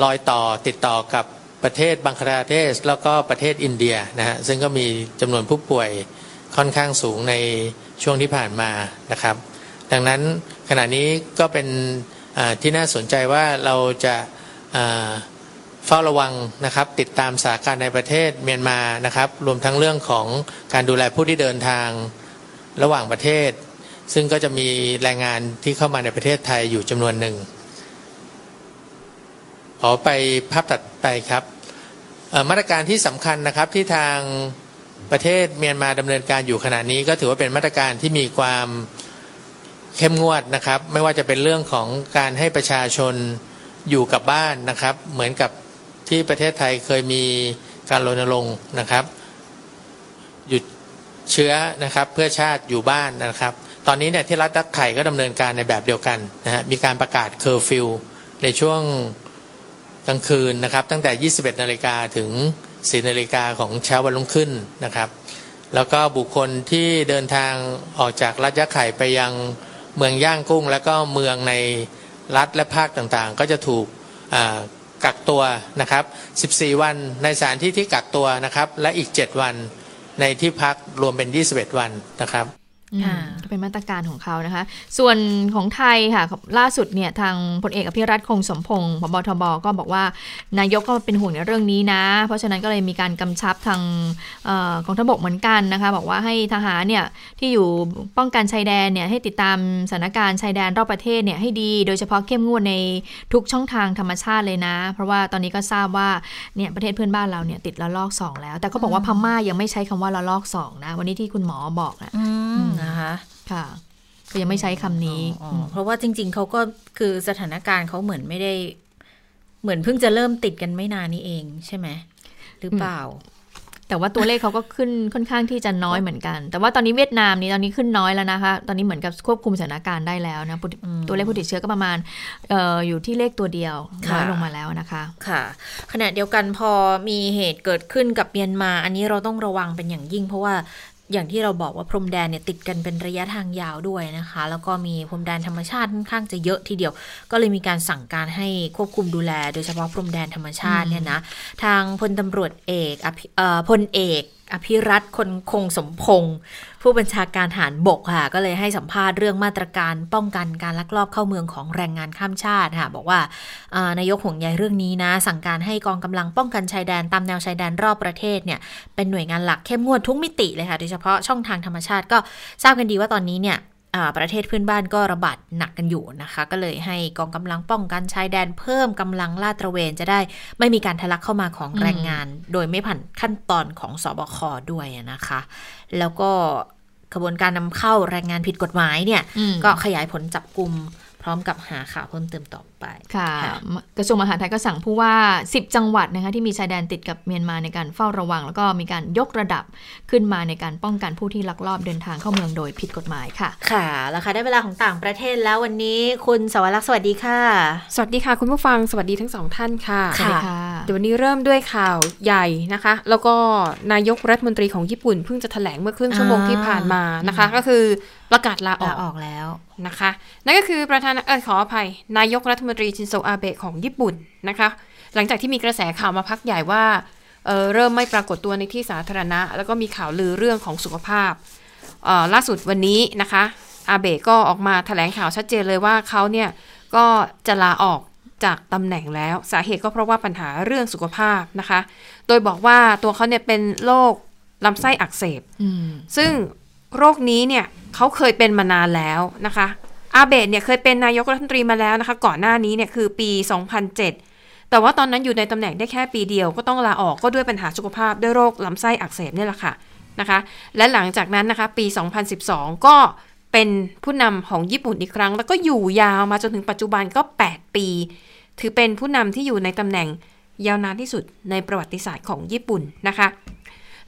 Speaker 7: รอยต่อติดต่อกับประเทศบังคลาเทศ แล้วก็ประเทศอินเดียนะฮะซึ่งก็มีจำนวนผู้ป่วยค่อนข้างสูงในช่วงที่ผ่านมานะครับ ดังนั้นขณะนี้ก็เป็นที่น่าสนใจว่าเราจะ เฝ้าระวังนะครับ ติดตามสถานการณ์ในประเทศเมียนมานะครับ รวมทั้งเรื่องของการดูแลผู้ที่เดินทางระหว่างประเทศ ซึ่งก็จะมีแรงงานที่เข้ามาในประเทศไทยอยู่จำนวนหนึ่งขอไปภาพตัดไปครับมาตรการที่สำคัญนะครับที่ทางประเทศเมียนมาดำเนินการอยู่ขณะนี้ ก็ถือว่าเป็นมาตรการที่มีความเข้มงวดนะครับ ไม่ว่าจะเป็นเรื่องของการให้ประชาชนอยู่กับบ้านนะครับ เหมือนกับ ที่ประเทศไทยเคยมีการรณรงค์นะครับ หยุดเชื้อนะครับ เพื่อชาติอยู่บ้านนะครับ ตอนนี้เนี่ยที่รัฐตักไข่ก็ดำเนินการในแบบเดียวกันนะฮะมีการประกาศเคอร์ฟิวในช่วงกลางคืนนะครับ ตั้งแต่ 21นาฬิกาถึง4นาฬิกาของเช้าวันรุ่งขึ้นนะครับ แล้วก็บุคคลที่เดินทางออกจากรัฐยะไข่ไปยังเมืองย่างกุ้ง แล้วก็เมืองในรัฐและภาคต่างๆ ก็จะถูก กักตัวนะครับ 14 วันในสถานที่ที่กักตัวนะครับ และอีก 7 วันในที่พักรวมเป็น 21 วันนะครับ
Speaker 2: ก็เป็นมาตรการของเขานะคะ ส่วนของไทยค่ะ ล่าสุดเนี่ยทางพลเอกอภิรัตคงสมพงศ์พบทบก็บอกว่านายกก็เป็นห่วงในเรื่องนี้นะ เพราะฉะนั้นก็เลยมีการกำชับทางของทบกเหมือนกันนะคะ บอกว่าให้ทหารเนี่ยที่อยู่ป้องกันชายแดนเนี่ยให้ติดตามสถานการณ์ชายแดนรอบประเทศเนี่ยให้ดี โดยเฉพาะเข้มงวดในทุกช่องทางธรรมชาติเลยนะ เพราะว่าตอนนี้ก็ทราบว่าเนี่ยประเทศเพื่อนบ้านเราเนี่ยติดละลอกสองแล้ว แต่เขาบอกว่าพม่ายังไม่ใช้คำว่าละลอกสองนะวันนี้ที่คุณหมอบอกนะ
Speaker 1: นะคะ
Speaker 2: ค่ะก็ยังไม่ใช้คำนี้
Speaker 1: เพราะว่าจริง ๆ เขาก็คือสถานการณ์เขาเหมือนไม่ได้ เหมือนเพิ่งจะเริ่มติดกันไม่นานนี้เองใช่ไหมหรือเปล่า
Speaker 2: แต่ว่าตัวเลขเขาก็ขึ้นค่อนข้างที่จะน้อยเหมือนกัน แต่ว่าตอนนี้เวียดนามนี้ตอนนี้ขึ้นน้อยแล้วนะคะ ตอนนี้เหมือนกับควบคุมสถานการณ์ได้แล้วนะตัวเลขผู้ติดเชื้อก็ประมาณอออยู่ที่เลขตัวเดียวน้อยลงมาแล้วนะคะ
Speaker 1: ค่ะ ขณะเดียวกันพอมีเหตุเกิดขึ้นกับเมียนมา อันนี้เราต้องระวังเป็นอย่างยิ่ง เพราะว่า อย่างที่เราบอกว่าพรมแดนเนี่ยติดกันเป็นระยะทางยาวด้วยนะคะ แล้วก็มีพรมแดนธรรมชาติค่อนข้างจะเยอะทีเดียว ก็เลยมีการสั่งการให้ควบคุมดูแล โดยเฉพาะพรมแดนธรรมชาติเนี่ยนะ ทางพลตำรวจเอกพลเอก อภิรัตคนคงสมพงศ์ผู้บัญชาการหารบกค่ะ ก็เลยให้สัมภาษณ์เรื่องมาตรการป้องกันการลักลอบเข้าเมืองของแรงงานข้ามชาติค่ะ บอกว่านายกห่วงใยเรื่องนี้นะ สั่งการให้กองกำลังป้องกันชายแดนตามแนวชายแดนรอบประเทศเนี่ยเป็นหน่วยงานหลักเข้มงวดทุกมิติเลยค่ะโดยเฉพาะช่องทางธรรมชาติก็ทราบกันดีว่าตอนนี้เนี่ย ประเทศเพื่อนบ้านก็ระบาดหนักกันอยู่นะคะ ก็เลยให้กองกำลังป้องกันชายแดนเพิ่มกำลังลาดตระเวนจะได้ไม่มีการทะลักเข้ามาของแรงงาน โดยไม่ผ่านขั้นตอนของสอบคด้วยนะคะ แล้วก็กระบวนการนำเข้าแรงงานผิดกฎหมายเนี่ย ก็ขยายผลจับกลุ่ม พร้อมกับหาข่าวเพิ่มเติมต่อไป
Speaker 2: ค่ะ กระทรวงมหาดไทยก็สั่งผู้ว่า 10 จังหวัดนะคะที่มีชายแดนติดกับเมียนมาในการเฝ้าระวัง แล้วก็มีการยกระดับขึ้นมาในการป้องกันผู้ที่ลักลอบเดินทางเข้าเมืองโดยผิดกฎหมายค่ะ
Speaker 1: ค่ะ แล้วค่ะได้เวลาของต่างประเทศแล้ววันนี้คุณสวรักษ์สวัสดีค่ะ
Speaker 8: สวัสดีค่ะ คุณผู้ฟังสวัสดีทั้งสองท่านค่ะ
Speaker 2: สวัสดีค่ะ
Speaker 8: เดี๋ยววันนี้เริ่มด้วยข่าวใหญ่นะคะ แล้วก็นายกรัฐมนตรีของญี่ปุ่นเพิ่งจะแถลงเมื่อครึ่งชั่วโมงที่ผ่านมานะคะ ก็คือ ประกาศลาออก
Speaker 1: ออกแล้ว
Speaker 8: นะคะ นั่นก็คือประธานเออขออภัย นายกรัฐมนตรีชินโซอาเบะของญี่ปุ่นนะคะ หลังจากที่มีกระแสข่าวมาพักใหญ่ว่าเเริ่มไม่ปรากฏตัวในที่สาธารณะ แล้วก็มีข่าวลือเรื่องของสุขภาพล่าสุดวันนี้นะคะอาเบะก็ออกมาแถลงข่าวชัดเจนเลยว่าเขาเนี่ยก็จะลาออกจากตำแหน่งแล้ว สาเหตุก็เพราะว่าปัญหาเรื่องสุขภาพนะคะ โดยบอกว่าตัวเขาเนี่ยเป็นโรคลำไส้อักเสบซึ่ง โรคนี้เนี่ยเขาเคยเป็นมานานแล้วนะคะ อาเบะเนี่ยเคยเป็นนายกรัฐมนตรีมาแล้วนะคะ ก่อนหน้านี้เนี่ยคือปี 2007 แต่ว่าตอนนั้นอยู่ในตำแหน่งได้แค่ปีเดียวก็ต้องลาออกก็ด้วยปัญหาสุขภาพด้วยโรคลำไส้อักเสบนี่แหละค่ะนะคะ และหลังจากนั้นนะคะปี 2012 ก็เป็นผู้นำของญี่ปุ่นอีกครั้ง แล้วก็อยู่ยาวมาจนถึงปัจจุบันก็ 8 ปี ถือเป็นผู้นำที่อยู่ในตำแหน่งยาวนานที่สุดในประวัติศาสตร์ของญี่ปุ่นนะคะ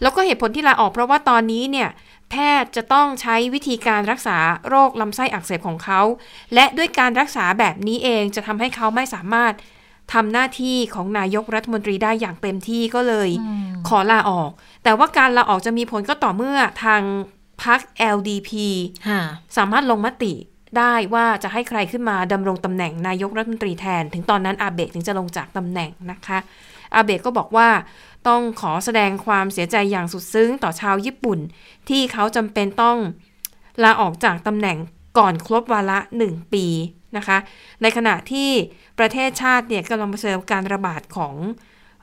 Speaker 8: แล้วก็เหตุผลที่ลาออกเพราะว่าตอนนี้เนี่ย แพทย์จะต้องใช้วิธีการรักษาโรคลำไส้อักเสบของเขา และด้วยการรักษาแบบนี้เองจะทำให้เขาไม่สามารถทำหน้าที่ของนายกรัฐมนตรีได้อย่างเต็มที่ก็เลย ขอลาออก แต่ว่าการลาออกจะมีผลก็ต่อเมื่อทางพรรค LDP สามารถลงมติได้ว่าจะให้ใครขึ้นมาดำรงตำแหน่งนายกรัฐมนตรีแทน ถึงตอนนั้นอาเบะถึงจะลงจากตำแหน่งนะคะ อาเบะก็บอกว่า ต้องขอแสดงความเสียใจอย่างสุดซึ้งต่อชาวญี่ปุ่น ที่เขาจำเป็นต้องลาออกจากตำแหน่งก่อนครบวาระหนึ่งปีนะคะ ในขณะที่ประเทศชาติเนี่ยกำลังเผชิญการระบาดของ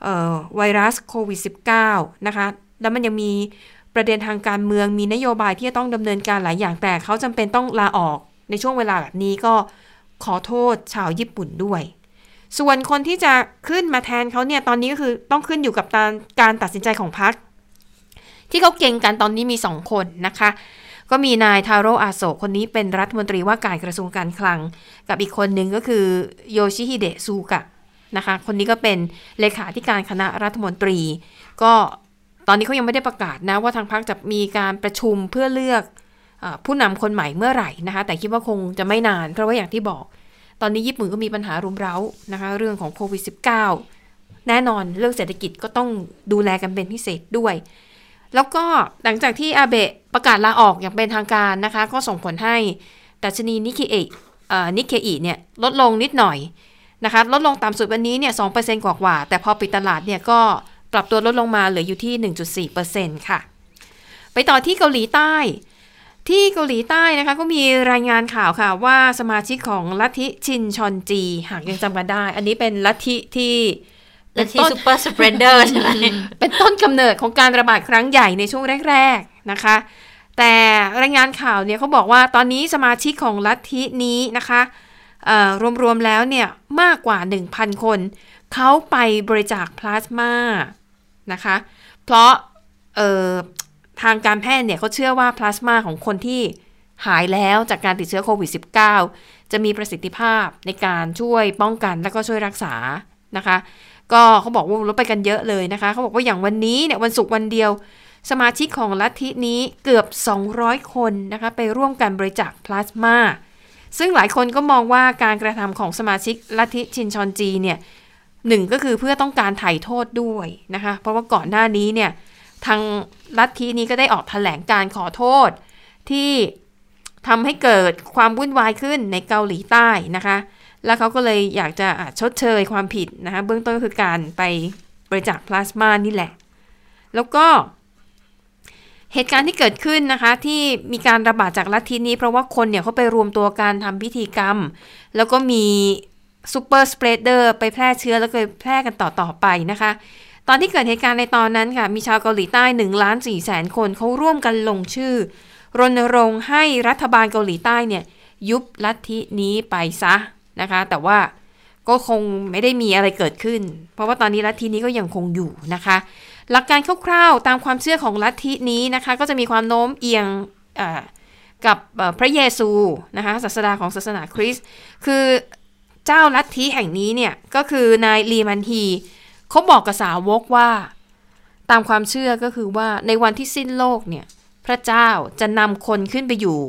Speaker 8: ออไวรัสโควิด -19 นะคะ แล้วมันยังมีประเด็นทางการเมืองมีนโยบายที่จะต้องดำเนินการหลายอย่างแต่เขาจำเป็นต้องลาออกในช่วงเวลาแบบนี้ก็ขอโทษชาวญี่ปุ่นด้วย ส่วนคนที่จะขึ้นมาแทนเขาเนี่ยตอนนี้ก็คือต้องขึ้นอยู่กับการการตัดสินใจของพรรคที่เขาเก่งกันตอนนี้มีสองคนนะคะ ก็มีนายทาโร่อาโซคนนี้เป็นรัฐมนตรีว่าการกระทรวงการคลัง กับอีกคนหนึ่งก็คือโยชิฮิเดะซูกะนะคะ คนนี้ก็เป็นเลขาธิการคณะรัฐมนตรี ก็ตอนนี้เขายังไม่ได้ประกาศนะว่าทางพรรคจะมีการประชุมเพื่อเลือกผู้นำคนใหม่เมื่อไหร่นะคะ แต่คิดว่าคงจะไม่นาน เพราะว่าอย่างที่บอก ตอนนี้ญี่ปุ่นก็มีปัญหารุมเร้านะคะ เรื่องของโควิด -19 แน่นอนเรื่องเศรษฐกิจก็ต้องดูแลกันเป็นพิเศษด้วย แล้วก็หลังจากที่อาเบะประกาศลาออกอย่างเป็นทางการนะคะ ก็ส่งผลให้ดัชนีนิเคอินิกเคอีเนี่ยลดลงนิดหน่อยนะคะ ลดลงต่ำสุดวันนี้เนี่ย2%กว่ากว่า แต่พอปิดตลาดเนี่ยก็ปรับตัวลดลงมาเหลืออยู่ที่ 1.4%ค่ะ ไปต่อที่เกาหลีใต้ ที่เกาหลีใต้นะคะก็มีรายงานข่าวค่ะว่าสมาชิกของลัทธิชินชอนจี หากยังจำกันได้ อันนี้เป็นลัทธิที่
Speaker 1: และที่ซูเปอร์สเปรดเดอร์ใช่ไหม
Speaker 8: เป็นต้นกำเนิดของการระบาดครั้งใหญ่ในช่วงแรก ๆนะคะ แต่รายงานข่าวเนี่ยเขาบอกว่าตอนนี้สมาชิกของลัทธินี้นะคะเอ่อรวมๆแล้วเนี่ยมากกว่า 1,000 คน เขาไปบริจาคพลาสมานะคะ เพราะเอ่อ ทางการแพทย์เนี่ยเขาเชื่อว่าพลาสมาของคนที่หายแล้วจากการติดเชื้อโควิด -19 จะมีประสิทธิภาพในการช่วยป้องกันและก็ช่วยรักษานะคะ ก็เขาบอกว่าลดไปกันเยอะเลยนะคะ เขาบอกว่าอย่างวันนี้เนี่ยวันศุกร์วันเดียว สมาชิกของลัทธินี้เกือบ 200 คนนะคะไปร่วมกันบริจาคพลาสมาซึ่งหลายคนก็มองว่าการกระทำของสมาชิกลัทธิชินชอนจีเนี่ยหนึ่งก็คือเพื่อต้องการไถ่โทษด้วยนะคะ เพราะว่าก่อนหน้านี้เนี่ยทาง ลัทธินี้ก็ได้ออกแถลงการขอโทษ ที่ทำให้เกิดความวุ่นวายขึ้นในเกาหลีใต้นะคะ แล้วเขาก็เลยอยากจะะชดเชยความผิดนะคะเบื้องต้นก็คือการไปบริจาคพลาสมานี่แหละ แล้วก็เหตุการณ์ที่เกิดขึ้นนะคะ ที่มีการระบาดจากลัทธินี้ เพราะว่าคนเนี่ยเขาไปรวมตัวการทำพิธีกรรม แล้วก็มี super spreader ไปแพร่เชื้อแล้วก็แพร่กันต่อๆไปนะคะ ตอนที่เกิดเหตุการณ์ในตอนนั้นค่ะ มีชาวเกาหลีใต้1ล้าน4แสนคนเขาร่วมกันลงชื่อ รณรงค์ให้รัฐบาลเกาหลีใต้เนี่ยยุบลัทธินี้ไปซะนะคะ แต่ว่าก็คงไม่ได้มีอะไรเกิดขึ้น เพราะว่าตอนนี้ลัทธินี้ก็ยังคงอยู่นะคะ หลักการคร่าวๆตามความเชื่อของลัทธินี้นะคะ ก็จะมีความโน้มเอียงกับพระเยซูนะคะศาสดาของศาสนาคริสต์คือเจ้าลัทธิแห่งนี้เนี่ยก็คือนายลีมันฮี เขาบอกกับสาวกว่า ตามความเชื่อก็คือว่าในวันที่สิ้นโลกเนี่ย พระเจ้าจะนำคนขึ้นไปอยู่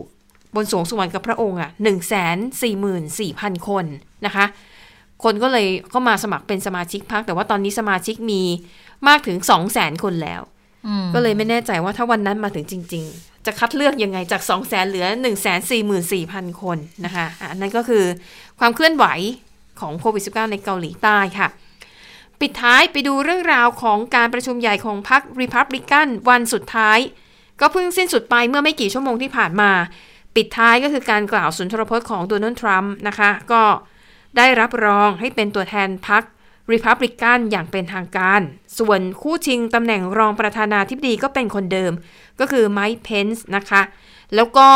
Speaker 8: บนสวงสวรรค์กับพระองค์อะหนึ่งแสนสี่หมื่นสี่พันคนนะคะ คนก็เลยเข้ามาสมัครเป็นสมาชิกพรรคแต่ว่าตอนนี้สมาชิกมีมากถึงสองแสนคนแล้วก็เลยไม่แน่ใจว่าถ้าวันนั้นมาถึงจริง ๆ จะคัดเลือกยังไงจาก 2 0 0แสนเหลือ 1 4 4 4 0 0 0คนนะคะอะอันนั้นก็คือความเคลื่อนไหวของโควิด -19 ในเกาหลีใต้ค่ะ ปิดท้ายไปดูเรื่องราวของการประชุมใหญ่ของพรรครีพับลิกันวันสุดท้าย ก็เพิ่งสิ้นสุดไปเมื่อไม่กี่ชั่วโมงที่ผ่านมา ปิดท้ายก็คือการกล่าวสุนทรพจน์ของโดนัลด์ทรัมป์นะคะ ก็ได้รับรองให้เป็นตัวแทนพรรครีพับลิกันอย่างเป็นทางการ ส่วนคู่ชิงตำแหน่งรองประธานาธิบดีก็เป็นคนเดิม ก็คือไมค์เพนส์นะคะ แล้วก็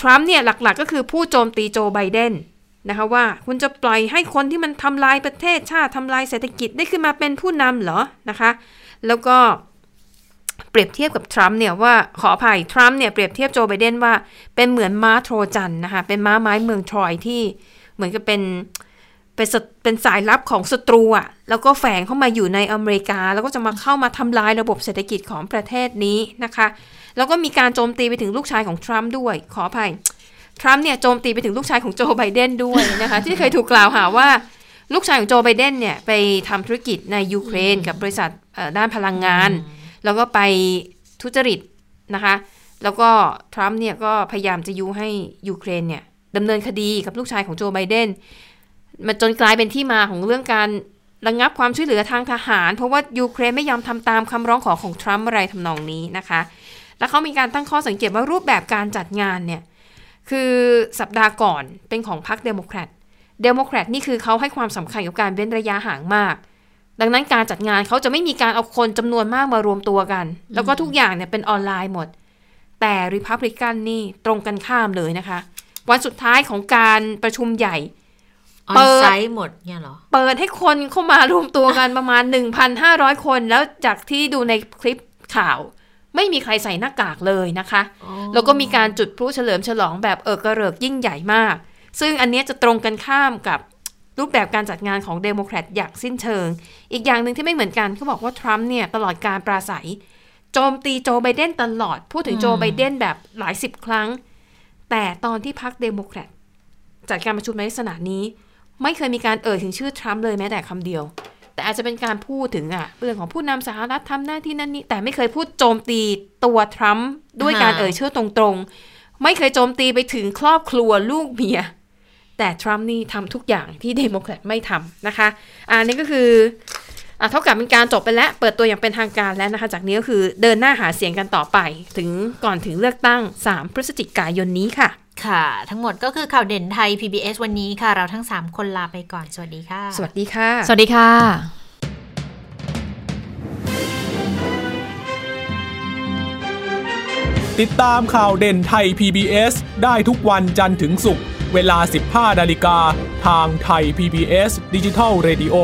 Speaker 8: ทรัมป์เนี่ยหลักๆ ก็คือผู้โจมตีโจไบเดน นะคะว่าคุณจะปล่อยให้คนที่มันทำลายประเทศชาติทำลายเศรษฐกิจได้ขึ้นมาเป็นผู้นำเหรอนะคะ แล้วก็เปรียบเทียบกับทรัมป์เนี่ยว่าขออภัยทรัมป์เนี่ยเปรียบเทียบโจไบเดนว่าเป็นเหมือนม้าโทรจันนะคะเป็นม้าไม้เมืองทรอยที่เหมือนกับเป็นเป็นสเป็นสายลับของศัตรูอะแล้วก็แฝงเข้ามาอยู่ในอเมริกา แล้วก็จะมาเข้ามาทำลายระบบเศรษฐกิจของประเทศนี้นะคะ แล้วก็มีการโจมตีไปถึงลูกชายของทรัมป์ด้วยขออภัย ทรัมป์เนี่ยโจมตีไปถึงลูกชายของโจไบเดนด้วยนะคะ ที่เคยถูกกล่าวหาว่าลูกชายของโจไบเดนเนี่ยไปทำธุรกิจในยูเครน กับบริษัทเอ่อด้านพลังงาน แล้วก็ไปทุจริตนะคะ แล้วก็ทรัมป์เนี่ยก็พยายามจะยุให้ยูเครนเนี่ยดำเนินคดีกับลูกชายของโจไบเดนมันจนกลายเป็นที่มาของเรื่องการระงับความช่วยเหลือทางทหาร เพราะว่ายูเครนไม่ยอมทำตามคำร้องขอของทรัมป์อะไรทำนองนี้นะคะ แล้วเขามีการตั้งข้อสังเกตว่ารูปแบบการจัดงานเนี่ย คือสัปดาห์ก่อนเป็นของพรรคเดโมแครตเดโมแครตนี่คือเขาให้ความสำคัญกับการเว้นระยะห่างมาก ดังนั้นการจัดงานเขาจะไม่มีการเอาคนจำนวนมากมารวมตัวกัน แล้วก็ทุกอย่างเนี่ยเป็นออนไลน์หมด แต่ริพับลิกันนี่ตรงกันข้ามเลยนะคะ วันสุดท้ายของการประชุมใหญ่เป็
Speaker 1: น outside หมดเนี่ยเหรอ
Speaker 8: เปิดให้คนเข้ามารวมตัวกันประมาณ 1,500 คน แล้วจากที่ดูในคลิปข่าว ไม่มีใครใส่หน้ากากเลยนะคะ แล้วก็มีการจุดพลุเฉลิมฉลองแบบเอิกเกริกยิ่งใหญ่มาก ซึ่งอันเนี้ยจะตรงกันข้ามกับรูปแบบการจัดงานของเดโมแครตอย่างสิ้นเชิง อีกอย่างหนึ่งที่ไม่เหมือนกันเขาบอกว่าทรัมป์เนี่ยตลอดการปราศรัย โจมตีโจไบเดนตลอด พูดถึงโจไบเดนแบบหลายสิบครั้ง แต่ตอนที่พรรคเดโมแครตจัดการประชุมในลักษณะนี้ ไม่เคยมีการเอ่ยถึงชื่อทรัมป์เลยแม้แต่คำเดียว แต่อาจจะเป็นการพูดถึงอะเรื่องของผู้นำสหรัฐทำหน้าที่นั่นนี่แต่ไม่เคยพูดโจมตีตัวทรัมป์ด้วยการ
Speaker 1: อ่า
Speaker 8: เอ่ยชื่อตรงไม่เคยโจมตีไปถึงครอบครัวลูกเมีย แต่ทรัมป์นี่ทำทุกอย่างที่เดโมแครตไม่ทำนะคะอันนี้ก็คืออะเท่ากับเป็นการจบไปแล้ว เปิดตัวอย่างเป็นทางการแล้วนะคะ จากนี้ก็คือเดินหน้าหาเสียงกันต่อไป ถึงก่อนถึงเลือกตั้ง 3 พฤศจิกายนนี้ค่ะ
Speaker 1: ค่ะ ทั้งหมดก็คือข่าวเด่นไทย PBS วันนี้ค่ะ เราทั้ง 3 คนลาไปก่อน สวัสดีค่ะ
Speaker 8: สวัสดีค่ะ
Speaker 2: สวัสดีค่ะ
Speaker 9: ติดตามข่าวเด่นไทย PBS ได้ทุกวันจันทร์ถึงศุกร์เวลา 15 นาฬิกา ทางไทย PBS ดิจิทัล Radio